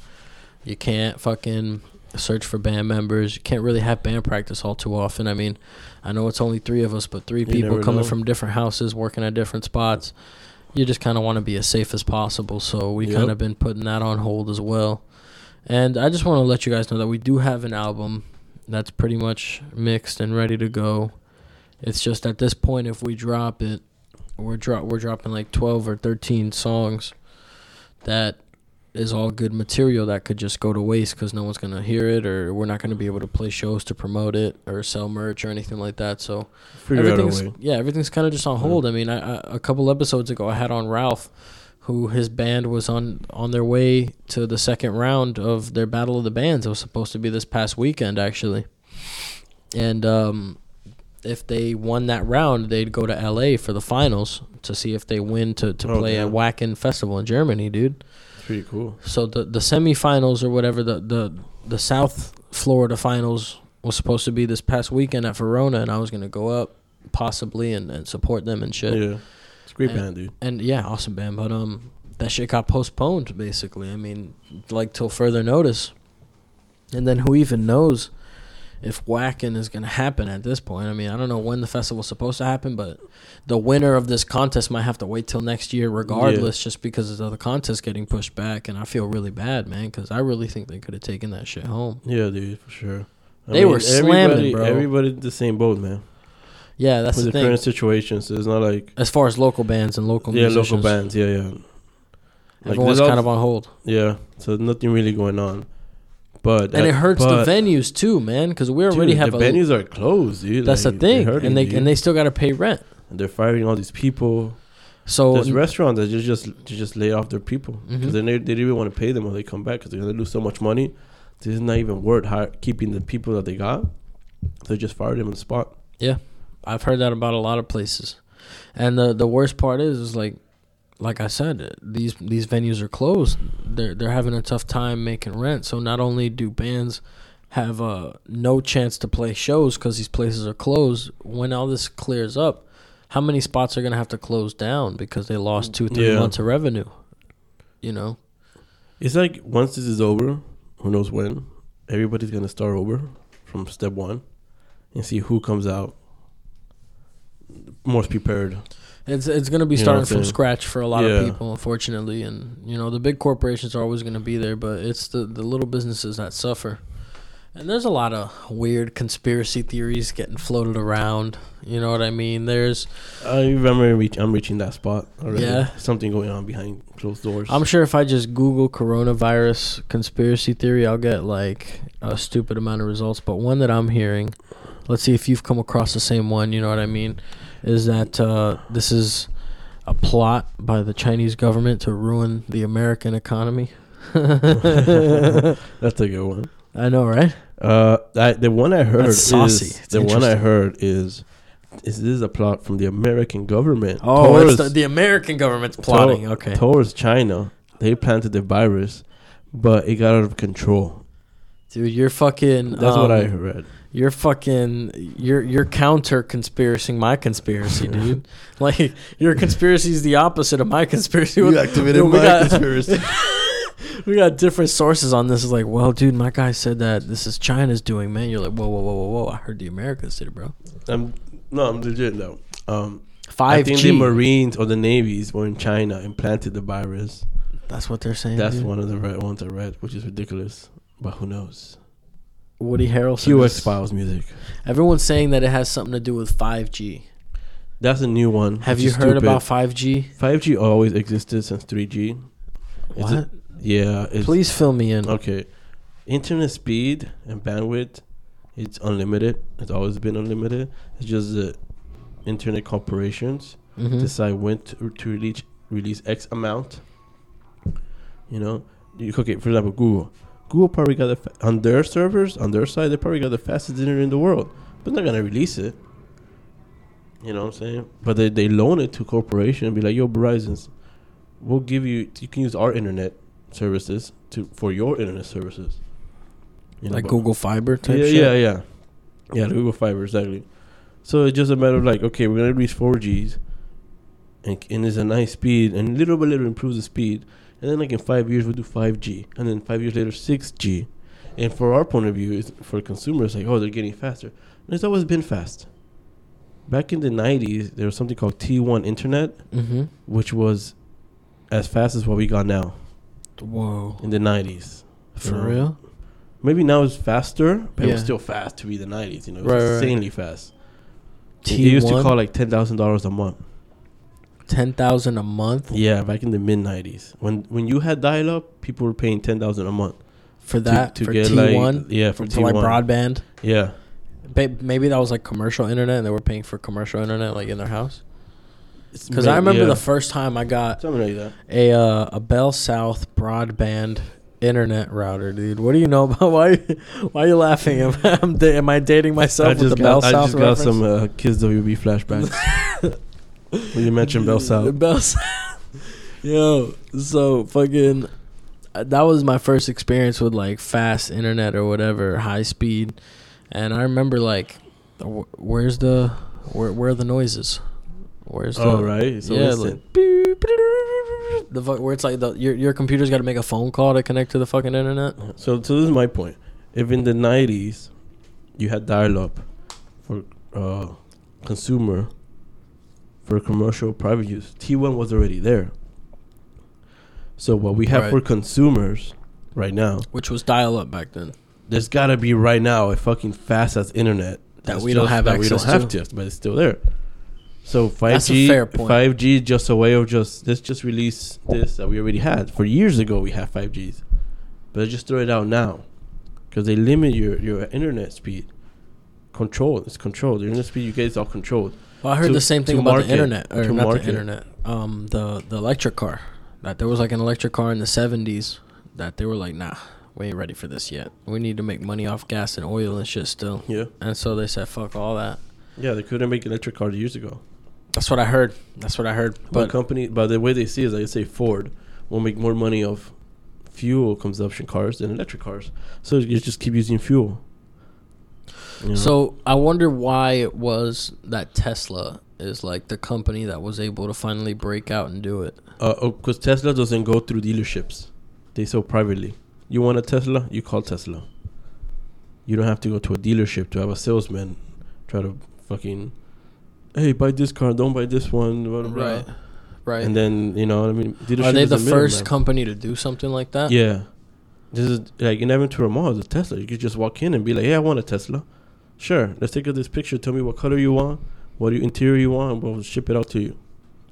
you can't fucking search for band members, you can't really have band practice all too often. I mean, I know it's only three of us, but three You people coming know. from different houses, working at different spots. You just kind of want to be as safe as possible, so we Yep. kind of been putting that on hold as well. And I just want to let you guys know that we do have an album that's pretty much mixed and ready to go. It's just at this point, if we drop it, we're drop we're dropping like twelve or thirteen songs. That is all good material that could just go to waste because no one's gonna hear it, or we're not gonna be able to play shows to promote it or sell merch or anything like that. So figure everything's yeah, everything's kind of just on Yeah. hold. I mean, I, I, a couple episodes ago, I had on Ralph, who his band was on on their way to the second round of their Battle of the Bands. It was supposed to be this past weekend, actually, and um, if they won that round, they'd go to L.A. for the finals to see if they win to to Oh, play at damn. Wacken Festival in Germany, dude. It's pretty cool. So the the semifinals or whatever the the the South Florida finals was supposed to be this past weekend at Verona, and I was gonna go up possibly and, and support them and shit. Yeah, it's a great And- band, dude. And yeah, awesome band, but um, that shit got postponed basically. I mean, like till further notice. And then who even knows if Wacken is gonna happen at this point? I mean, I don't know when the festival's supposed to happen, but the winner of this contest might have to wait till next year, regardless, just because of the contest getting pushed back. And I feel really bad, man, because I really think they could have taken that shit home. Yeah, dude, for sure. They were slamming, bro. Everybody in the same boat, man. Yeah, that's With the the current situation, so it's not like As far as local bands and local yeah, musicians, local bands. Yeah, yeah, Like, everyone's kind of on hold. yeah. So nothing really going on, but and uh, it hurts the venues too, man, because we dude, already have the a. venues are closed, dude. that's like, the thing, and they dude. and they still got to pay rent. and they're firing all these people. So There's restaurants that just just just lay off their people because Mhm. then they they don't even want to pay them when they come back because they're gonna lose so much money. It's not even worth hire, keeping the people that they got. They just fired them on the spot. Yeah, I've heard that about a lot of places, and the the worst part is is like, like I said, these these venues are closed. They're they're having a tough time making rent. So not only do bands have uh, no chance to play shows because these places are closed, when all this clears up, how many spots are gonna have to close down because they lost two three Yeah. months of revenue? You know. It's like once this is over, who knows when, everybody's gonna start over from step one, and see who comes out most prepared. It's it's gonna be You know starting from scratch for a lot Yeah. of people, unfortunately. And you know, the big corporations are always gonna be there, but it's the the little businesses that suffer. And there's a lot of weird conspiracy theories getting floated around. You know what I mean? There's I remember reach, I'm reaching that spot already. Yeah. Something going on behind closed doors. I'm sure if I just Google coronavirus conspiracy theory, I'll get like a stupid amount of results. But one that I'm hearing, let's see if you've come across the same one. You know what I mean? Is that uh, this is a plot by the Chinese government to ruin the American economy? That's a good one. I know, right? Uh, I, the one I heard That's saucy. is the one I heard is is this is a plot from the American government Oh, it's towards, the, the American government's plotting. Okay. towards China. They planted the virus, but it got out of control. Dude, you're fucking. That's what I um, read. You're fucking. You're you're counter conspiracying my conspiracy, dude. like your conspiracy is the opposite of my conspiracy. You activated we my got- conspiracy. we got different sources on this. It's like, well, dude, my guy said that this is China's doing, man. You're like, whoa, whoa, whoa, whoa, whoa. I heard the Americans did it, bro. I'm no, I'm legit though. Um, I Five think G. the Marines or the Navies were in China and planted the virus. That's what they're saying. That's dude. one of the ones I read, which is ridiculous. But who knows? Woody Harrelson. Q X Files music. Everyone's saying that it has something to do with five G. That's a new one. Have you heard stupid. about five G? 5G always existed since 3G. Is What? it- Yeah. Please fill me in. Okay. Internet speed and bandwidth, it's unlimited. It's always been unlimited. It's just the internet corporations Mhm. decide when to, to release release X amount. You know, you, okay. For example, Google. Google probably got the fa- on their servers on their side. They probably got the fastest internet in the world, but they're not gonna release it. You know what I'm saying? But they, they loan it to corporation and be like, "Yo, Verizon's, we'll give you. You can use our internet services to for your internet services." You know, like Google Fiber type yeah, shit. yeah, yeah, yeah. The Google Fiber exactly. So it's just a matter of like, okay, we're gonna release four Gs, and and it's a nice speed, and little by little improves the speed, and then like in five years we'll do five G, and then five years later six G, and for our point of view, it's for consumers like, oh, they're getting faster. And it's always been fast. Back in the '90s, there was something called T1 Internet, Mm-hmm. which was as fast as what we got now Whoa. in the '90s. For know? real? Maybe now it's faster, but it was still fast to be the '90s. You know, it was Right, right, right. insanely fast. It used to call like ten thousand dollars a month. Ten thousand a month Yeah, back in the mid '90s, when when you had dial-up, people were paying ten thousand a month for that to, for get T like one yeah for, for for T like broadband. Yeah, Maybe that was like commercial internet, and they were paying for commercial internet like in their house. Because I remember yeah. the first time I got like that. a uh, a Bell South broadband internet router, dude. What do you know about why? Why are you laughing? Am, I'm da- am I dating myself I with just the Bell got I South just got some uh, Kids WB flashbacks. when you mentioned Bell South, Bell South. Yo, so fucking. That was my first experience with like fast internet or whatever, high speed, and I remember like, where's the, where where are the noises? Where's the? oh right, so yeah, like the fu- where it's like the your your computer's got to make a phone call to connect to the fucking internet. So, so this is my point. If in the '90s you had dial-up for uh, consumer, for commercial private use, T1 was already there. So what we have Right. for consumers right now, Which was dial up back then. there's got to be right now a fucking fast as internet That we don't have that we don't have to. but it's still there. So 5G, That's a fair point. 5G is just a way of just let's just release this that we already had. For years ago, we have 5Gs, but just throw it out now because they limit your your internet speed. Controlled, it's controlled. The internet speed you get is all controlled. Well, I heard To- the same thing about market, the internet, or not market. the internet. Um, the the electric car. That there was like an electric car in the seventies that they were like, nah, we ain't ready for this yet. We need to make money off gas and oil and shit still. Yeah, And so they said, fuck all that. yeah. They couldn't make electric cars years ago. That's what I heard. That's what I heard. But company, but the way they see it is, like say Ford will make more money off fuel consumption cars than electric cars. So you just keep using fuel. So I wonder why it was that Tesla is like the company that was able to finally break out and do it. Uh, because Tesla doesn't go through dealerships; they sell privately. You want a Tesla? You call Tesla. You don't have to go to a dealership to have a salesman try to fucking hey, buy this car, don't buy this one, blah, blah, blah. Right. Right. And then you know, what I mean, Are they the first middleman. company to do something like that? Yeah. This is like in Aventura Mall, the Tesla. You could just walk in and be like, "Hey, I want a Tesla." Sure, let's take this picture. Tell me what color you want, what interior you want, and we'll ship it out to you.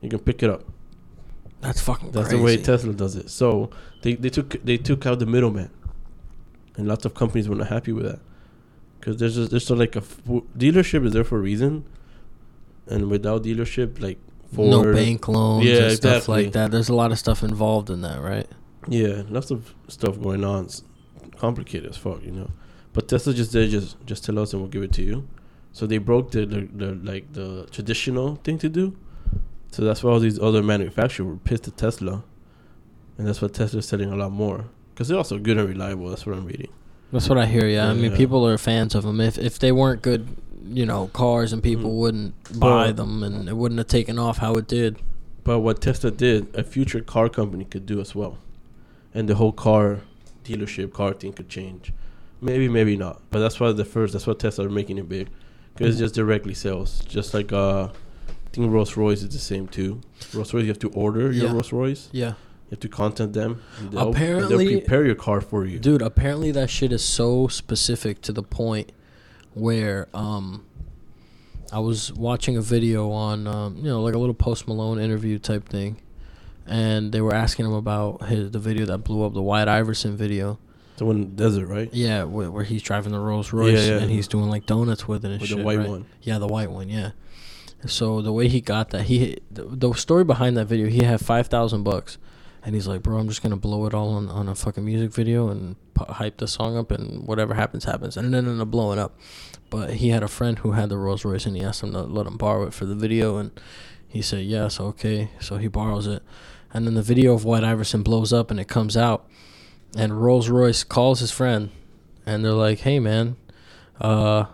You can pick it up. That's fucking That's crazy. the way Tesla does it. So they, they took they took out the middleman, and lots of companies were not happy with that because there's just there's of like a f- dealership is there for a reason, and without dealership, like no bank loans Yeah, and stuff exactly. like that. There's a lot of stuff involved in that, right? Yeah, lots of stuff going on. It's complicated as fuck, you know. But Tesla just did just just tell us and we'll give it to you. So they broke the, the, the like the traditional thing to do. So that's why all these other manufacturers were pissed at Tesla, and that's why Tesla's selling a lot more because they're also good and reliable. That's what I'm reading. That's what I hear. Yeah, I mean, Yeah. people are fans of them. If if they weren't good, you know, cars and people Mhm. wouldn't buy But- them, and it wouldn't have taken off how it did. But what Tesla did, a future car company could do as well, and the whole car dealership car thing could change. Maybe, maybe not. But that's why the first. That's why Tesla are making it big, because it's just directly sales. Just like uh, I think Rolls Royce is the same too. Rolls Royce, you have to order your Yeah. Rolls Royce. Yeah, You have to contact them. and they'll- and Apparently- they'll prepare your car for you. dude. Apparently, that shit is so specific to the point where um, I was watching a video on um, you know like a little Post Malone interview type thing, and they were asking him about his the video that blew up, the White Iverson video. The one in the desert, right? Yeah, where, where he's driving the Rolls Royce yeah. and he's doing like donuts with it and With shit. the white right? one. Yeah, the white one. Yeah. So the way he got that, he the, the story behind that video, he had five thousand bucks, and he's like, "Bro, I'm just gonna blow it all on, on a fucking music video and pu- hype the song up, and whatever happens, happens." And then ended up blowing up. But he had a friend who had the Rolls Royce, and he asked him to let him borrow it for the video, and he said yes, okay. So he borrows it, and then the video of White Iverson blows up, and it comes out, and Rolls Royce calls his friend, and they're like, "Hey, man." Uh,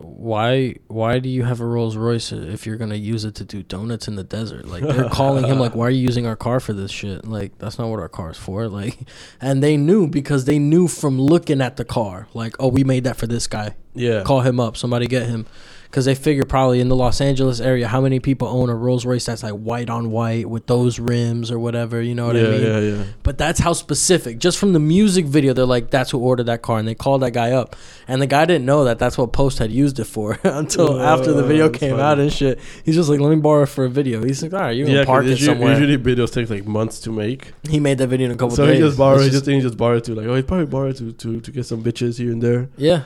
why why do you have a Rolls Royce if you're gonna use it to do donuts in the desert? Like they're calling him like, why are you using our car for this shit? Like that's not what our car's for. Like, and they knew because they knew from looking at the car, like, oh, we made that for this guy. Yeah. Call him up, somebody get him, because they figure probably in the Los Angeles area, how many people own a Rolls Royce that's like white on white with those rims or whatever. You know what yeah, I mean? yeah, yeah. But that's how specific. Just from the music video, they're like, "That's who ordered that car," and they called that guy up, and the guy didn't know that that's what Post had used it for until Oh, after the video came funny. out and shit. He's just like, "Let me borrow it for a video." He's like, "All right, you can Yeah, park it somewhere." usually videos take like months to make. he made that video in a couple days. So days. he just borrowed. He just- he just borrowed to like, oh, he probably borrowed to to to get some bitches here and there. yeah,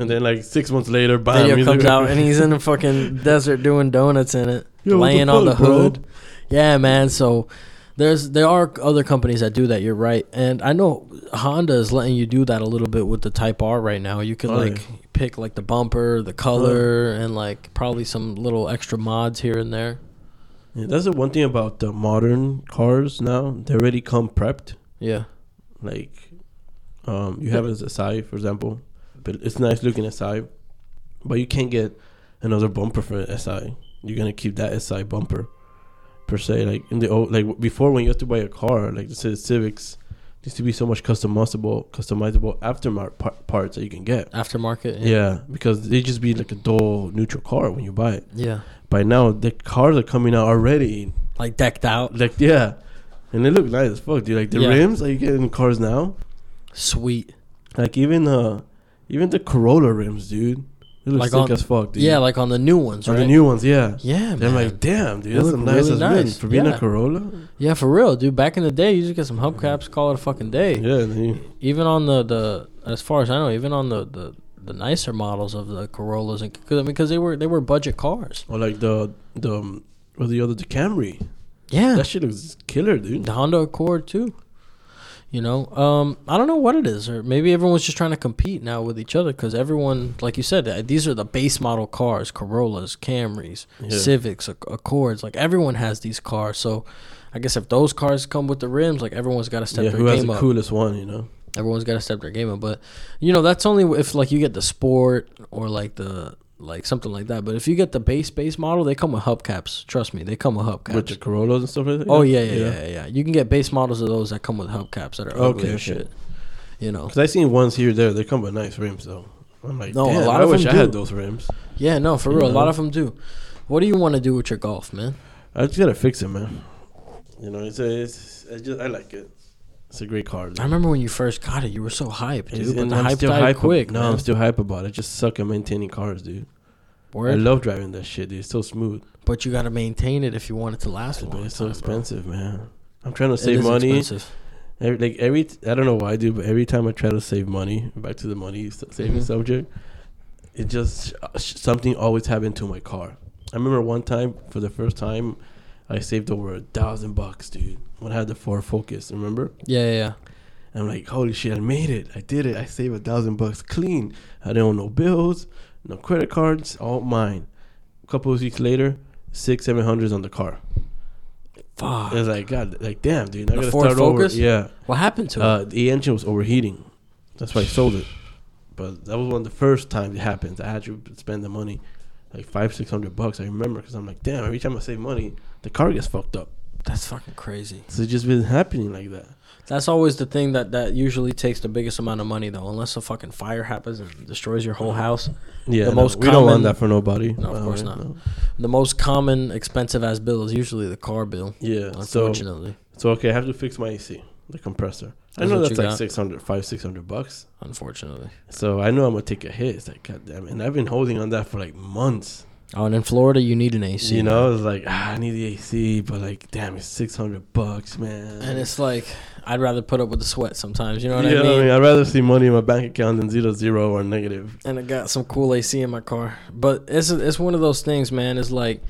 And then like six months later, bam, video comes out and he's in the fucking desert doing donuts in it, what the laying on the fuck, bro? hood. Yeah, man. So there's there are other companies that do that. You're right, and I know Honda is letting you do that a little bit with the Type R right now. You can Oh, like yeah. pick like the bumper, the color, and like probably some little extra mods here and there. Yeah, that's the one thing about the modern cars now. They already come prepped. Yeah, Like, um, you have it as a SI, for example, but it's nice looking SI, but you can't get another bumper for an SI. You're gonna keep that SI bumper per se. Like in the old, like before when you have to buy a car, like the Civics, used to be so much customizable, customizable aftermarket par- parts that you can get. aftermarket. Yeah, because they just be like a dull neutral car when you buy it. yeah, By now, the cars are coming out already. like decked out, Like yeah, and they look nice as fuck, dude. Like the Yeah. rims that you get in cars now, sweet. like even uh, even the Corolla rims, dude. They look Like sick on- as fuck, dude. Yeah, like on the new ones, right? the new ones, yeah. yeah, They're man. like, damn, dude, They that's nice really as nice. for being Yeah. a Corolla. yeah, for real, dude. Back in the day, you just get some hubcaps, call it a fucking day. Yeah, you- even on the, the as far as I know, even on the, the, the nicer models of the Corollas, and cause, I mean, because they were they were budget cars. or like the the or the other the Camry. Yeah, That shit looks killer, dude. the Honda Accord too. You know, um, I don't know what it is, or maybe everyone's just trying to compete now with each other because everyone, like you said, these are the base model cars: Corollas, Camrys, Yeah. Civics, Accords. Like everyone has these cars, so I guess if those cars come with the rims, like everyone's got to step Yeah, their who has the up. coolest one? You know. Everyone's got to step their game up, but you know that's only if like you get the sport or like the like something like that. But if you get the base base model, they come with hubcaps. Trust me, they come with hubcaps. With the Corollas and stuff like that. oh yeah, yeah, yeah, yeah, yeah. You can get base models of those that come with hubcaps that are ugly Okay, okay. shit. You know. Because I seen ones here there. They come with nice rims though. I'm like, No, a lot I of wish them I had those rims. Yeah, no, for You real. A lot of them do. What do you want to do with your golf, man? I just gotta fix it, man. You know, it's a, it's, I just I like it. It's a great car. dude. I remember when you first got it, you were so hyped, dude. But and the I'm hype still died hype quick, No, man. I'm still hype about it. I just suck at maintaining cars, dude. I love driving that shit, dude. It's so smooth. but you got to maintain it if you want it to last a long it's so time, bro. expensive, man. I'm trying to save money. expensive. Every, like every, I don't know why, dude, but every time I try to save money, back to the money saving Mhm. subject, it just uh, something always happened to my car. I remember one time for the first time, I saved over a thousand bucks, dude. When I had the Ford Focus, remember? Yeah, yeah, yeah. I'm like, holy shit, I made it. I did it. I saved a thousand bucks clean. I didn't owe no bills, no credit cards, all mine. A couple of weeks later, six, seven hundreds on the car. Fuck. It was like, God, like, damn, dude. I The gotta Ford start Focus? over. Yeah. What happened to it? Uh, the engine was overheating. That's why I sold it. But that was one of the first times it happened. I had to spend the money, like five, six hundred bucks. I remember because I'm like, damn. Every time I save money, the car gets fucked up. That's fucking crazy. So it's just been happening like that. That's always the thing that that usually takes the biggest amount of money, though. Unless a fucking fire happens and destroys your whole house. Yeah, The no, most we don't want common- that for nobody. No, of course not. no. The most common expensive as bill is usually the car bill. Yeah. So Unfortunately, so okay, I have to fix my AC, the compressor. I know that's like got? 600, 500, 600 bucks. unfortunately. So I know I'm gonna take a hit. It's like, god damn it. And I've been holding on that for like months. Oh, and in Florida, you need an AC. you know, it's like ah, I need the AC, but like, damn, it's six hundred bucks, man. and it's like I'd rather put up with the sweat sometimes. You know what You I mean? I'd rather see money in my bank account than zero zero or negative. and I got some cool AC in my car. But it's it's one of those things, man. It's like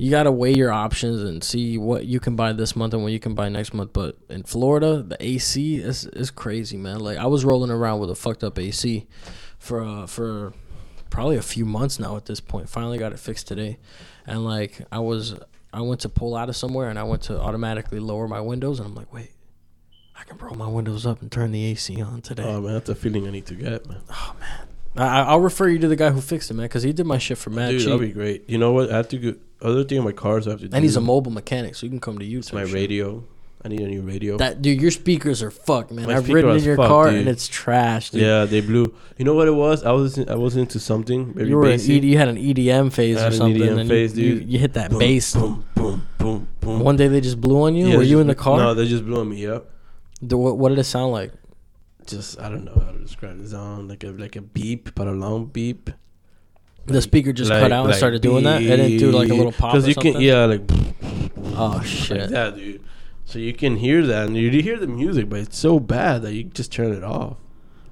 you gotta weigh your options and see what you can buy this month and what you can buy next month. But in Florida, the AC is is crazy, man. Like I was rolling around with a fucked up AC for uh, for probably a few months now at this point. Finally got it fixed today, and like I was I went to pull out of somewhere and I went to automatically lower my windows and I'm like, wait. I can roll my windows up and turn the AC on today. Oh man, that's a feeling I need to get, man. Oh man. I, I'll refer you to the guy who fixed it, man, because he did my shit for mad Dude, cheap. that'd be great. You know what? I have to go. Other thing on my cars, I have to. and he's a mobile mechanic, so you can come to you. It's my shit. radio. I need a new radio. That dude, your speakers are fucked, man. My I've ridden in your fucked, car dude. and it's trash, dude. yeah, they blew. You know what it was? I was I was into something. You were an. ED, you had an EDM phase or something, EDM and phase, you, dude. You, you hit that Boom, bass. Boom, boom, boom, boom. One day they just blew on you. Yeah, were you just in the car? No, they just blew on me up. The- what, what did it sound like? Just I don't know how to describe the sound. Like a like a beep, but a long beep. The speaker just cut Like- out and like started doing that. It didn't do like a little pop or Because you something. can, yeah, like Oh like shit! that, dude. So you can hear that, and you hear the music, but it's so bad that you just turn it off.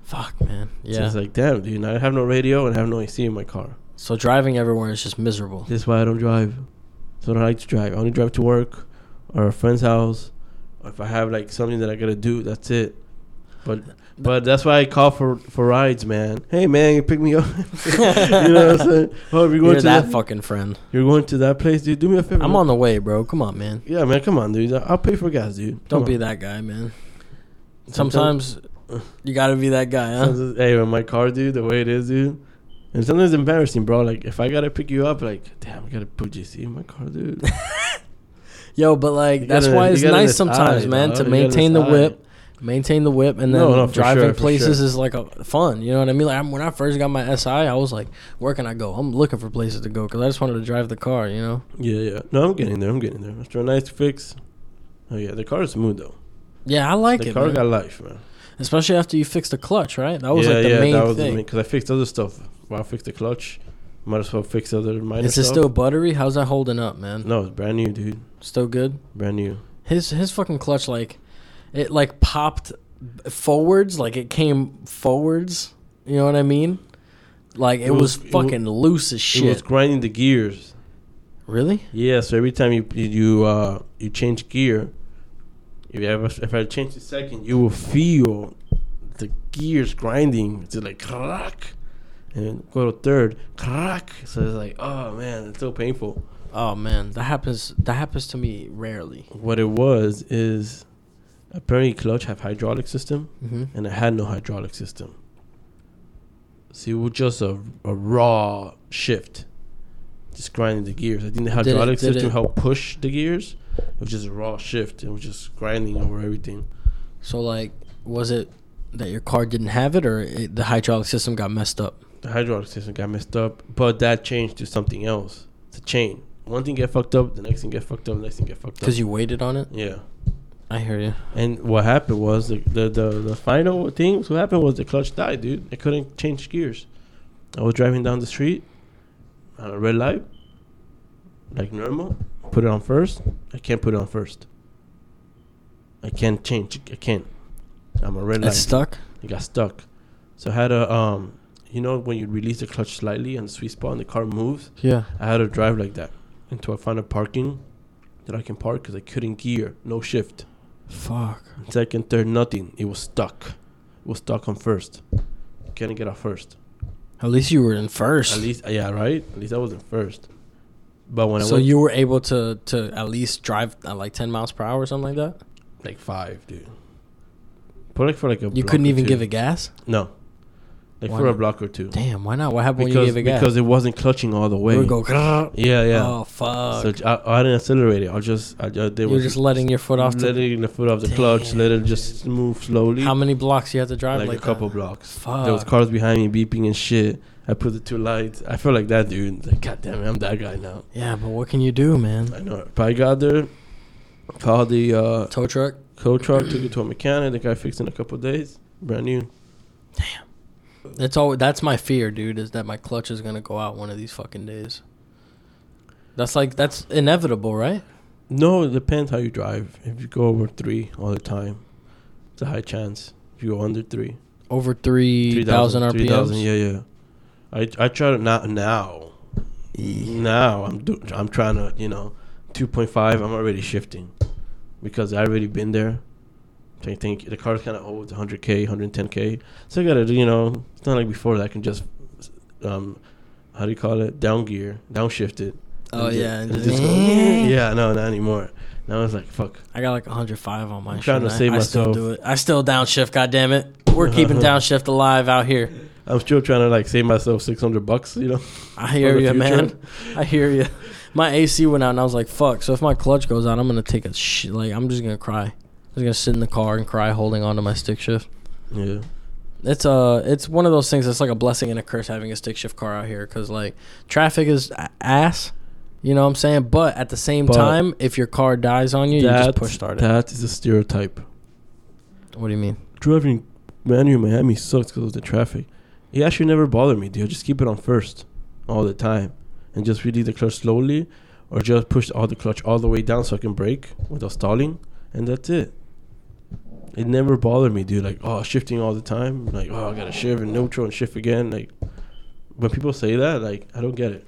Fuck, man. So Yeah. it's like, damn, dude. I have no radio and I have no AC in my car. So driving everywhere is just miserable. This is why I don't drive. So I don't like to drive. I only drive to work or a friend's house. Or if I have like something that I gotta do, that's it. But but that's why I call for for rides, man. Hey man, you pick me up. you know what I'm saying? Oh, if you're going You're to that that, fucking friend. you're going to that place, dude. Do me a favor. I'm on the way, bro. Come on, man. Yeah, man. Come on, dude. I'll pay for gas, dude. Don't Come be on. that guy, man. Sometimes- you gotta be that guy, huh? Hey, with my car, dude, the way it is, dude. And sometimes it's embarrassing, bro. Like if I gotta pick you up, like damn, I gotta put JC in my car, dude. Yo, but like that's gotta- why it's nice sometimes, man, dog. to You maintain the whip, maintain the whip, and then No, no, driving sure, places sure. is like a fun. You know what I mean? Like I'm, when I first got my SI, I was like, where can I go? I'm looking for places to go because I just wanted to drive the car. You know? Yeah, yeah. No, I'm getting there. I'm getting there. After a nice fix. Oh yeah, the car is smooth though. Yeah, I like the it, The car man. got life, man. especially after you fix the clutch, right? That was yeah, like the yeah, main that was thing. because I fixed other stuff. Well, I fixed the clutch. Might as well fix other minor Is it stuff. still buttery? How's that holding up, man? No, it's brand new, dude. Still good? Brand new. His his fucking clutch like it like popped forwards, like it came forwards. You know what I mean? Like it, It was, was- it fucking loose as It was shit. grinding the gears. Really? Yeah, so every time you you uh you change gear, if you ever if I change the second, you will feel the gears grinding. It's like crack, and go to third crack. So it's like, oh man, it's so painful. Oh man, that happens. That happens to me rarely. What it was is apparently clutch have hydraulic system, Mm-hmm. and it had no hydraulic system. So it was just a, a raw shift, just grinding the gears. I think the Did it- hydraulic did system it- helped push the gears. It was just a raw shift. It was just grinding over everything. So like, was it that your car didn't have it, or it, the hydraulic system got messed up? The hydraulic system got messed up, but that changed to something else. It's a chain. one thing get fucked up, the next thing get fucked up, the next thing get fucked up. Because you waited on it. yeah. I hear you. And what happened was the, the the the final thing. What happened was the clutch died, dude. I couldn't change gears. I was driving down the street on a red light, like normal. Put it on first. I can't put it on first. I can't change. I can't. I'm a red light. It's stuck. It got stuck. So I had a um, you know when you release the clutch slightly and the sweet spot and the car moves. Yeah. I had to drive like that until I found a parking that I can park because I couldn't gear, no shift. Fuck. Second, third, nothing. It was stuck. It was stuck on first. Couldn't get off first. At least you were in first. At least, yeah, right. At least I wasn't first. But when I so went, you were able to to at least drive at like ten miles per hour or something like that. like five, dude. Put like for like a. You couldn't even two. give it gas. No. Like Why for a block or two. Damn. Why not? What happened when Because you gave it gas? because it wasn't clutching all the way. would go. yeah, yeah. Oh fuck. So I, I didn't accelerate it. I just I just they were just letting your foot off the. letting the foot off the clutch, let it just move slowly. How many blocks you had to drive? like, Like, a couple that? blocks. Fuck. There was cars behind me beeping and shit. I put the two lights. I felt like that dude. Like, God damn it, I'm that guy now. Yeah, but what can you do, man? I know. But I got there, called the uh, Tow truck. tow truck, took it to a mechanic. The guy fixed it in a couple of days. Brand new. That's all. That's my fear, dude. Is that my clutch is gonna go out one of these fucking days. That's like that's inevitable, right? No, it depends how you drive. If you go over three all the time, it's a high chance. If you go under three, Over three thousand RPMs. 3,000, yeah, yeah. I I try to not now. Now I'm do, I'm trying to you know, two point five. I'm already shifting because I already been there. So I think the car's kind of old, 100k, 110k. So I gotta you know, it's not like before that I can just um, how do you call it? Down gear, downshift it. Oh And yeah, and and just- just go, yeah, no, not anymore. Now it's like fuck. I got like 105 on my. I'm trying shit, to and save I, I still myself. do it. I still downshift. God damn it, we're keeping downshift alive out here. I'm still trying to like save myself 600 bucks. You know. I hear you, future. man. I hear you. My AC went out, and I was like, "Fuck!" So if my clutch goes out, I'm gonna take a shit. Like I'm just gonna cry. I'm gonna sit in the car and cry, holding onto my stick shift. Yeah. It's uh, it's one of those things. that's like a blessing and a curse having a stick shift car out here, because like traffic is ass. You know what I'm saying? But at the same But- time, if your car dies on you, you just push start it. That is a stereotype. What do you mean? Driving manual in Miami sucks because of the traffic. It actually never bothered me, dude. I Just keep it on first all the time and just release the clutch slowly or just push all the clutch all the way down so I can brake without stalling and that's it. It never bothered me, dude. Like, oh, shifting all the time. Like, oh, I gotta shift and neutral and shift again. Like, when people say that, like, I don't get it.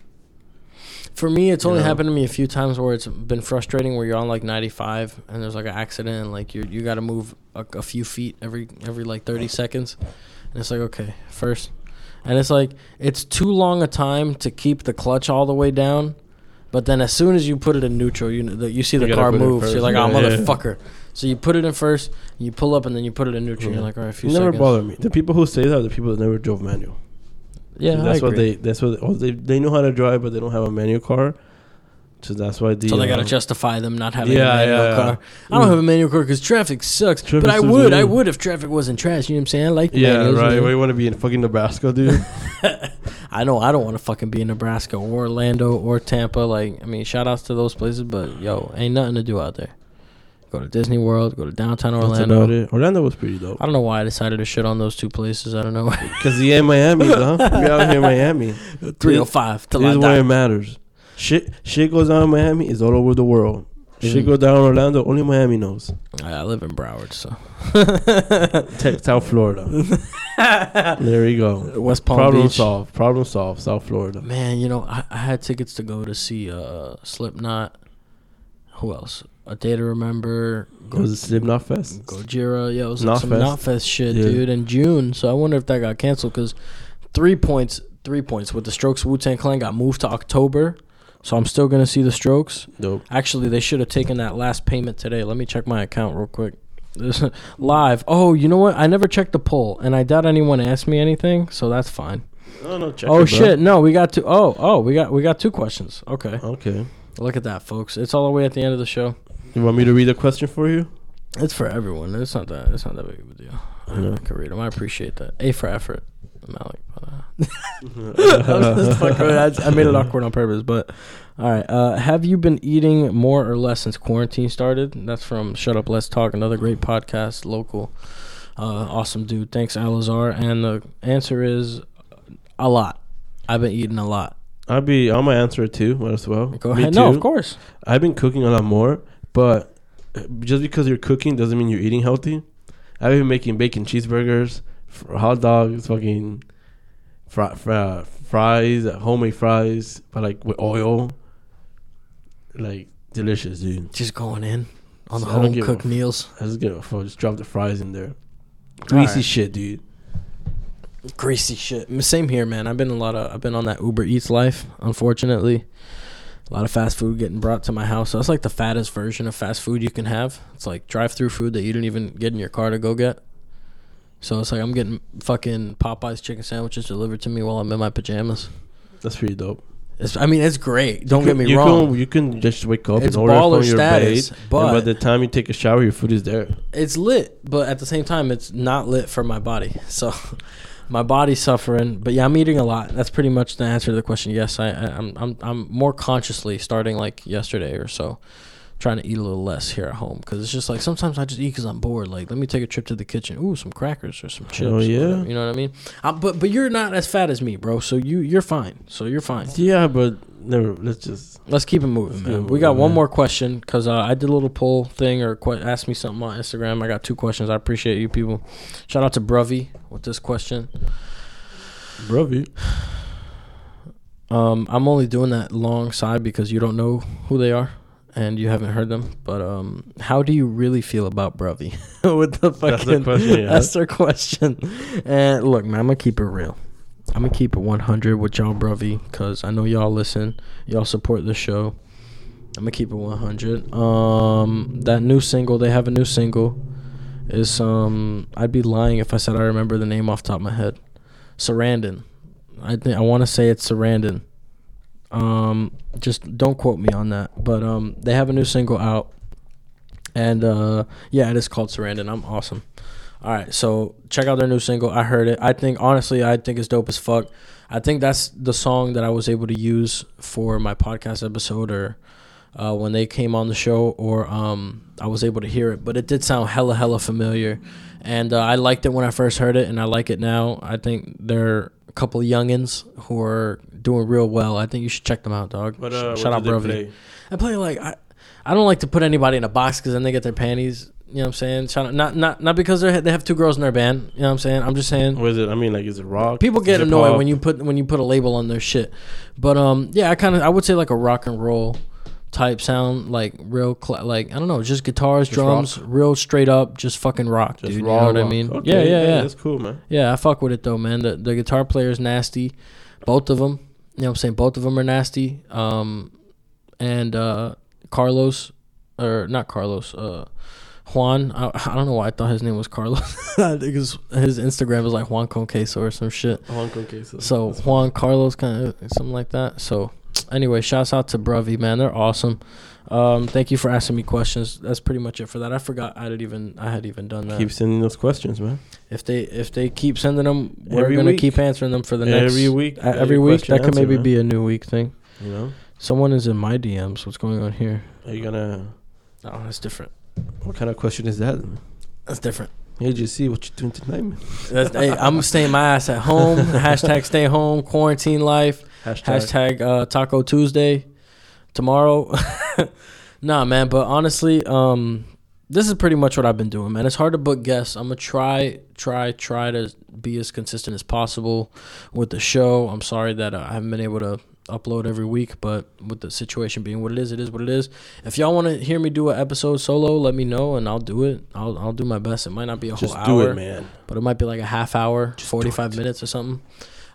For me, it's You only know? happened to me a few times where it's been frustrating. Where you're on like 95 and there's like an accident, and like you you got to move a, a few feet every every like 30 seconds, and it's like okay, first, and it's like it's too long a time to keep the clutch all the way down, but then as soon as you put it in neutral, you you see the car move. first. You're like, oh Yeah, yeah, yeah. So you put it in first, you pull up, and then you put it in neutral. Yeah. You're like, all right, a It few never seconds. bothered me. The people who say that are the people that never drove manual. Yeah, that's I what they. That's what oh, they. They know how to drive, but they don't have a manual car. So that's why the. so they gotta um, justify them not having Yeah, a manual yeah, yeah. car. I don't have a manual car because traffic sucks. Traffic but I would, I would if traffic wasn't trash. You know what I'm saying? I like Yeah, manuals, you right. know? You want to be in fucking Nebraska, dude? I know I don't want to fucking be in Nebraska or Orlando or Tampa. Like, I mean, shout outs to those places, but yo, ain't nothing to do out there. Go to Disney World, go to downtown That's Orlando. about it. Orlando was pretty dope. I don't know why I decided to shit on those two places. I don't know. Because he in Miami, huh? We out here in Miami. 305 till This I is where die. it matters. Shit, shit goes down in Miami It's all over the world. Shit Mm. goes down in Orlando, only Miami knows. I live in Broward, so. Te- South Florida. there you go. West Palm Problem Beach. solved. Problem solved. South Florida. Man, you know, I, I had tickets to go to see uh, Slipknot. Who else? A Day to Remember. It was a Slipknot Fest. Gojira. Yeah, it was like some Knotfest. Knotfest shit, Yeah. dude, in June. So I wonder if that got canceled because three points, three points with the Strokes Wu Tang Clan got moved to October. So I'm still gonna see the Strokes. Dope. Actually, they should have taken that last payment today. Let me check my account real quick. This- Live. Oh, you know what? I never checked the poll, and I doubt anyone asked me anything, so that's fine. No, no, check oh it, bro. shit! No, we got two. Oh, oh, we got we got two questions. Okay, Okay. look at that, folks. It's all the way at the end of the show. You want me to read a question for you? It's for everyone. It's not that. It's not that big of a deal. I know. I can read them. I appreciate that. A for effort. Malik. That's- I made it awkward on purpose, but all right. Uh, have you been eating more or less since quarantine started? That's from Shut Up, Let's Talk, another great podcast, local, uh, awesome dude. Thanks, Alazar. And the answer is a lot. I've been eating a lot. I'll be. I'm gonna answer it too as well. Go Me ahead. No, too. of course. I've been cooking a lot more, but uh, just because you're cooking doesn't mean you're eating healthy. I've been making bacon cheeseburgers, hot dogs, fucking fri- fri- fries, uh, homemade fries, but like with oil. Like delicious, dude. Just going in on the home cooked meals. I just give a fuck. Just drop the fries in there. Greasy Alright. shit, dude. Greasy shit. Same here, man. I've been a lot of. I've been on that Uber Eats life. Unfortunately, a lot of fast food getting brought to my house. So it's like the fattest version of fast food you can have. It's like drive-through food that you didn't even get in your car to go get. So it's like I'm getting fucking Popeyes chicken sandwiches delivered to me while I'm in my pajamas. That's pretty dope. It's, I mean, it's great. Don't You get me you wrong. Can, you can just wake up It's and order from your status, bed, and but- by the time you take a shower, your food is there. it's lit, but at the same time, it's not lit for my body. So my body's suffering. But yeah, I'm eating a lot. That's pretty much the answer to the question. Yes, I, I I'm I'm I'm more consciously starting like yesterday or so, trying to eat a little less here at home because it's just like sometimes I just eat because I'm bored. Like let me take a trip to the kitchen. Ooh, some crackers or some chips. Or yeah. whatever, you know what I mean? Uh, but but you're not as fat as me, bro. So you you're fine. So you're fine. Yeah, but never. Let's just. Let's keep it moving, man. We got one more question because uh, I did a little poll thing or que- asked me something on Instagram. I got two questions. I appreciate you people. Shout out to Bruvy with this question. Brovy. Um, I'm only doing that long side because you don't know who they are and you haven't heard them. But um, how do you really feel about Bruvy? with the That's fucking the question, yeah. that's their question. And look, man, I'm gonna keep it real. I'm gonna keep it 100 with y'all, Bruvy, because I know y'all listen. Y'all support the show. I'm gonna keep it 100. Um, that new single, they have a new single. Is um, I'd be lying if I said I remember the name off the top of my head. Sarandon. I think I want to say it's Sarandon. Um, just don't quote me on that. But um, they have a new single out, and uh, yeah, it is called Sarandon. I'm awesome. All right, so check out their new single. I heard it. I think honestly, I think it's dope as fuck. I think that's the song that I was able to use for my podcast episode or uh, when they came on the show, or um, I was able to hear it. But it did sound hella hella familiar, and uh, I liked it when I first heard it, and I like it now. I think they're a couple youngins who are doing real well. I think you should check them out, dog. But uh, Shout out, what Bruvy. did they play? I play like I, I don't like to put anybody in a box because then they get their panties. You know what I'm saying? Shout out, not not not because they they have two girls in their band. You know what I'm saying? I'm just saying. What is it? I mean, like, is it rock? People get annoyed when you put when you put a label on their shit, but um yeah I kind of I would say like a rock and roll type sound like real cl- like I don't know just guitars Just drums real straight up just fucking rock Just dude you know what I mean Okay, yeah yeah yeah That's cool, man. yeah I fuck with it though man the the guitar player's nasty both of them you know what I'm saying both of them are nasty um and uh Carlos or not Carlos uh Juan I, I don't know why I thought his name was Carlos think his Instagram is like Juan Conqueso or some shit Juan Kong cases. so Juan Carlos kind of something like that. So anyway, shouts out to Bruvy, man. They're awesome. Um, thank you for asking me questions. That's pretty much it for that. I forgot I had even I had even done that. keep sending those questions, man. if they if they keep sending them, we're Every gonna week. keep answering them for the next Every week, uh, every week that could maybe man. be a new week thing. You know, Someone is in my DMs. What's going on here? are you gonna? Oh, that's different. What kind of question is that? That's different. Hey, just see what you're doing tonight, man. Hey, I'm staying my ass at home. Hashtag stay home. Quarantine life. Hashtag. Hashtag uh, Taco Tuesday tomorrow. nah, man. But honestly, um, this is pretty much what I've been doing, man. It's hard to book guests. I'm gonna try, try, try to be as consistent as possible with the show. I'm sorry that I haven't been able to upload every week, but with the situation being what it is, it is what it is. If y'all want to hear me do an episode solo, let me know and I'll do it. I'll I'll do my best. It might not be a Just whole do hour it, man. but it might be like a half hour, Just 45 minutes or something.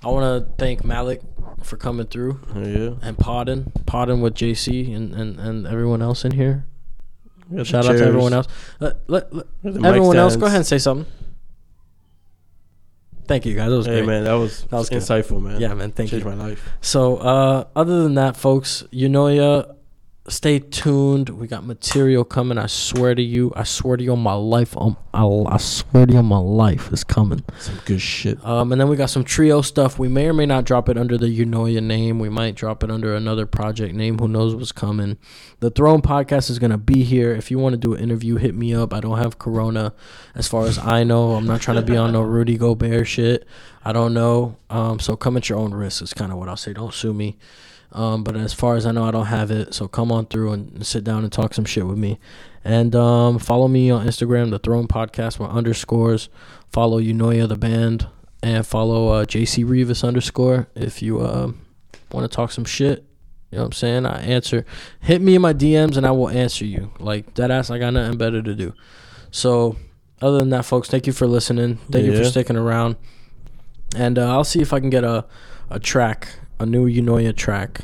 I want to thank Malik for coming through Oh, yeah. and podding, podding with JC and, and, and everyone else in here. Shout out to everyone else. Let, let, let- we got the mic everyone else, go ahead and say something. Thank you guys. That was Hey, great. man, that was, That was good. insightful, man. Yeah, man. Thank Changed you. my life. So, uh, other than that, folks, you know ya. Stay tuned. We got material coming. I swear to you. I swear to you on my life. Um, I, I swear to you on my life is coming. Some good shit. Um, and then we got some trio stuff. We may or may not drop it under the Unoya name. We might drop it under another project name. Who knows what's coming? The Throne podcast is gonna be here. If you want to do an interview, hit me up. I don't have Corona, as far as I know. I'm not trying to be on no Rudy Gobert shit. I don't know. Um, so come at your own risk. Is kind of what I'll say. Don't sue me. Um, but as far as I know, I don't have it. So come on through and sit down and talk some shit with me. And um, follow me on Instagram, the Throne Podcast with underscores. Follow Unoya the band and follow uh, JC Rivas underscore if you uh, want to talk some shit. You know what I'm saying? I answer. Hit me in my DMs and I will answer you. Like that ass, I got nothing better to do. So other than that, folks, thank you for listening. Thank you for sticking around. And uh, I'll see if I can get a a track, a new Unoya track,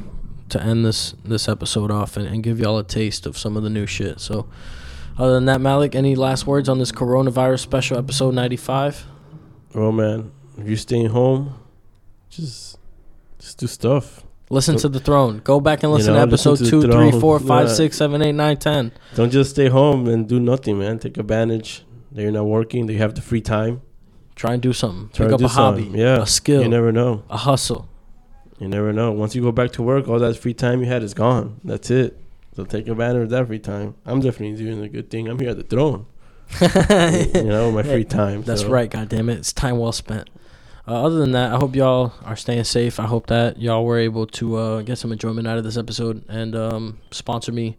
to end this this episode off and, and give y'all a taste of some of the new shit. So, other than that, Malik, any last words on this coronavirus special episode ninety five? Oh man, if you're staying home, just just do stuff. Listen to the throne. Go back and You listen know, to listen episode to two, three, four, five, Yeah. six, seven, eight, nine, ten. Don't just stay home and do nothing, man. Take advantage that you're not working. That you have the free time. Try and do something. Try Pick up a hobby. Yeah, a skill, You never know. a hustle. You never know. Once you go back to work, all that free time you had is gone. That's it. So take advantage of that free time. I'm definitely doing a good thing. I'm here at the throne. you know, my free time. That's so. right, goddamn it! It's time well spent. Uh, other than that, I hope y'all are staying safe. I hope that y'all were able to uh, get some enjoyment out of this episode and um, sponsor me,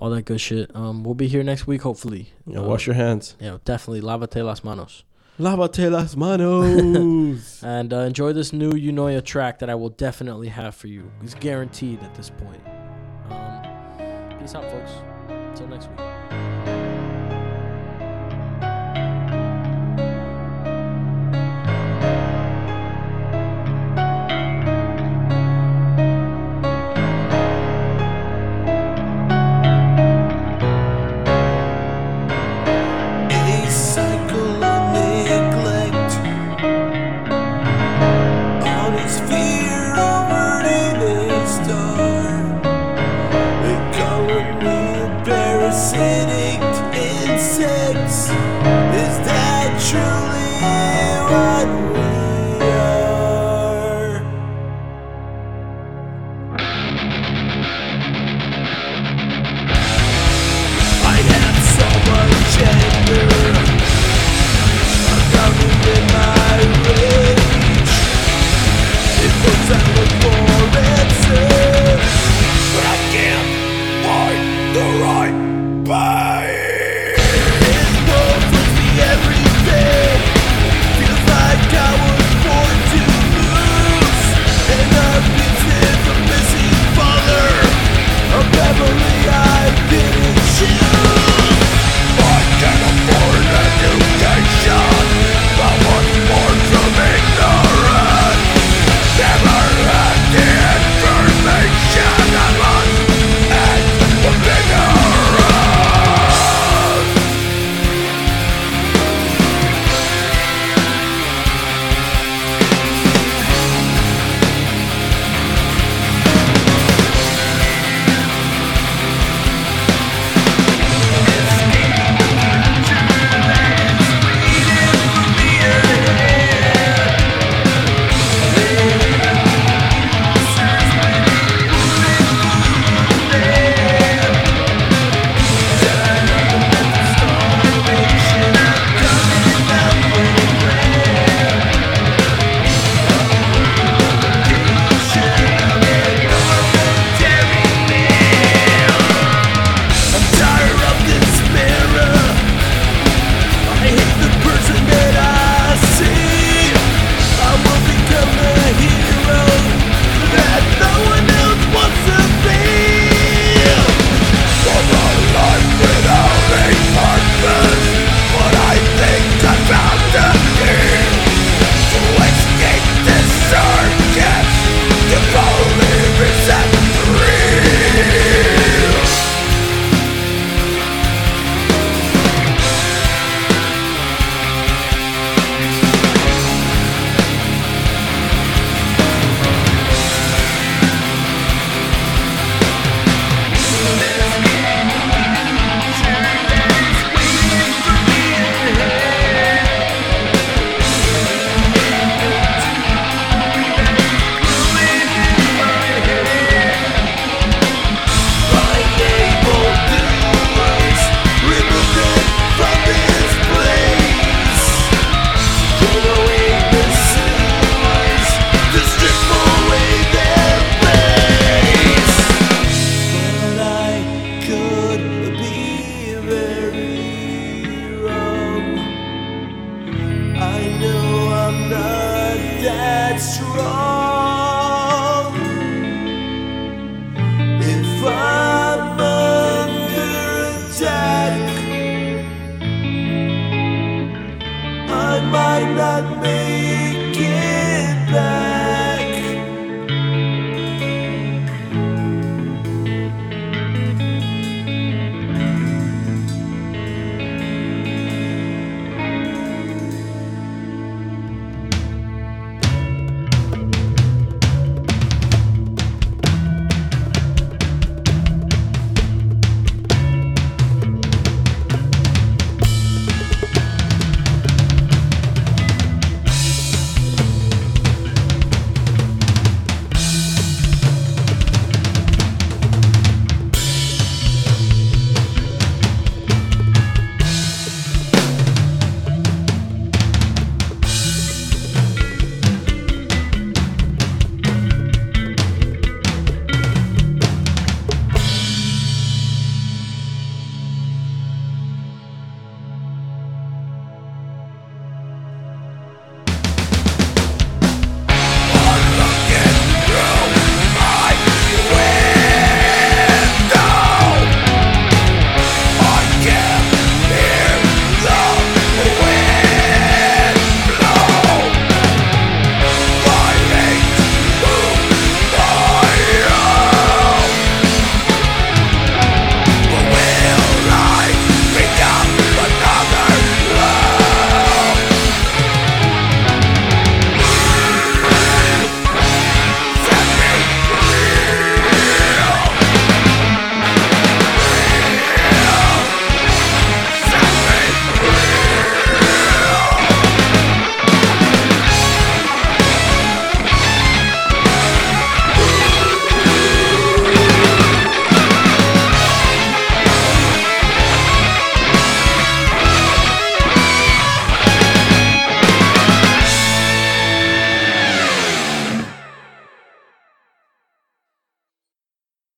all that good shit. Um, we'll be here next week, hopefully. Yeah, Uh, wash your hands. Yeah, definitely. Lavate las manos. Lavate las manos. And uh, enjoy this new Unoya track that I will definitely have for you. It's guaranteed at this point. Um, peace out, folks. Until next week.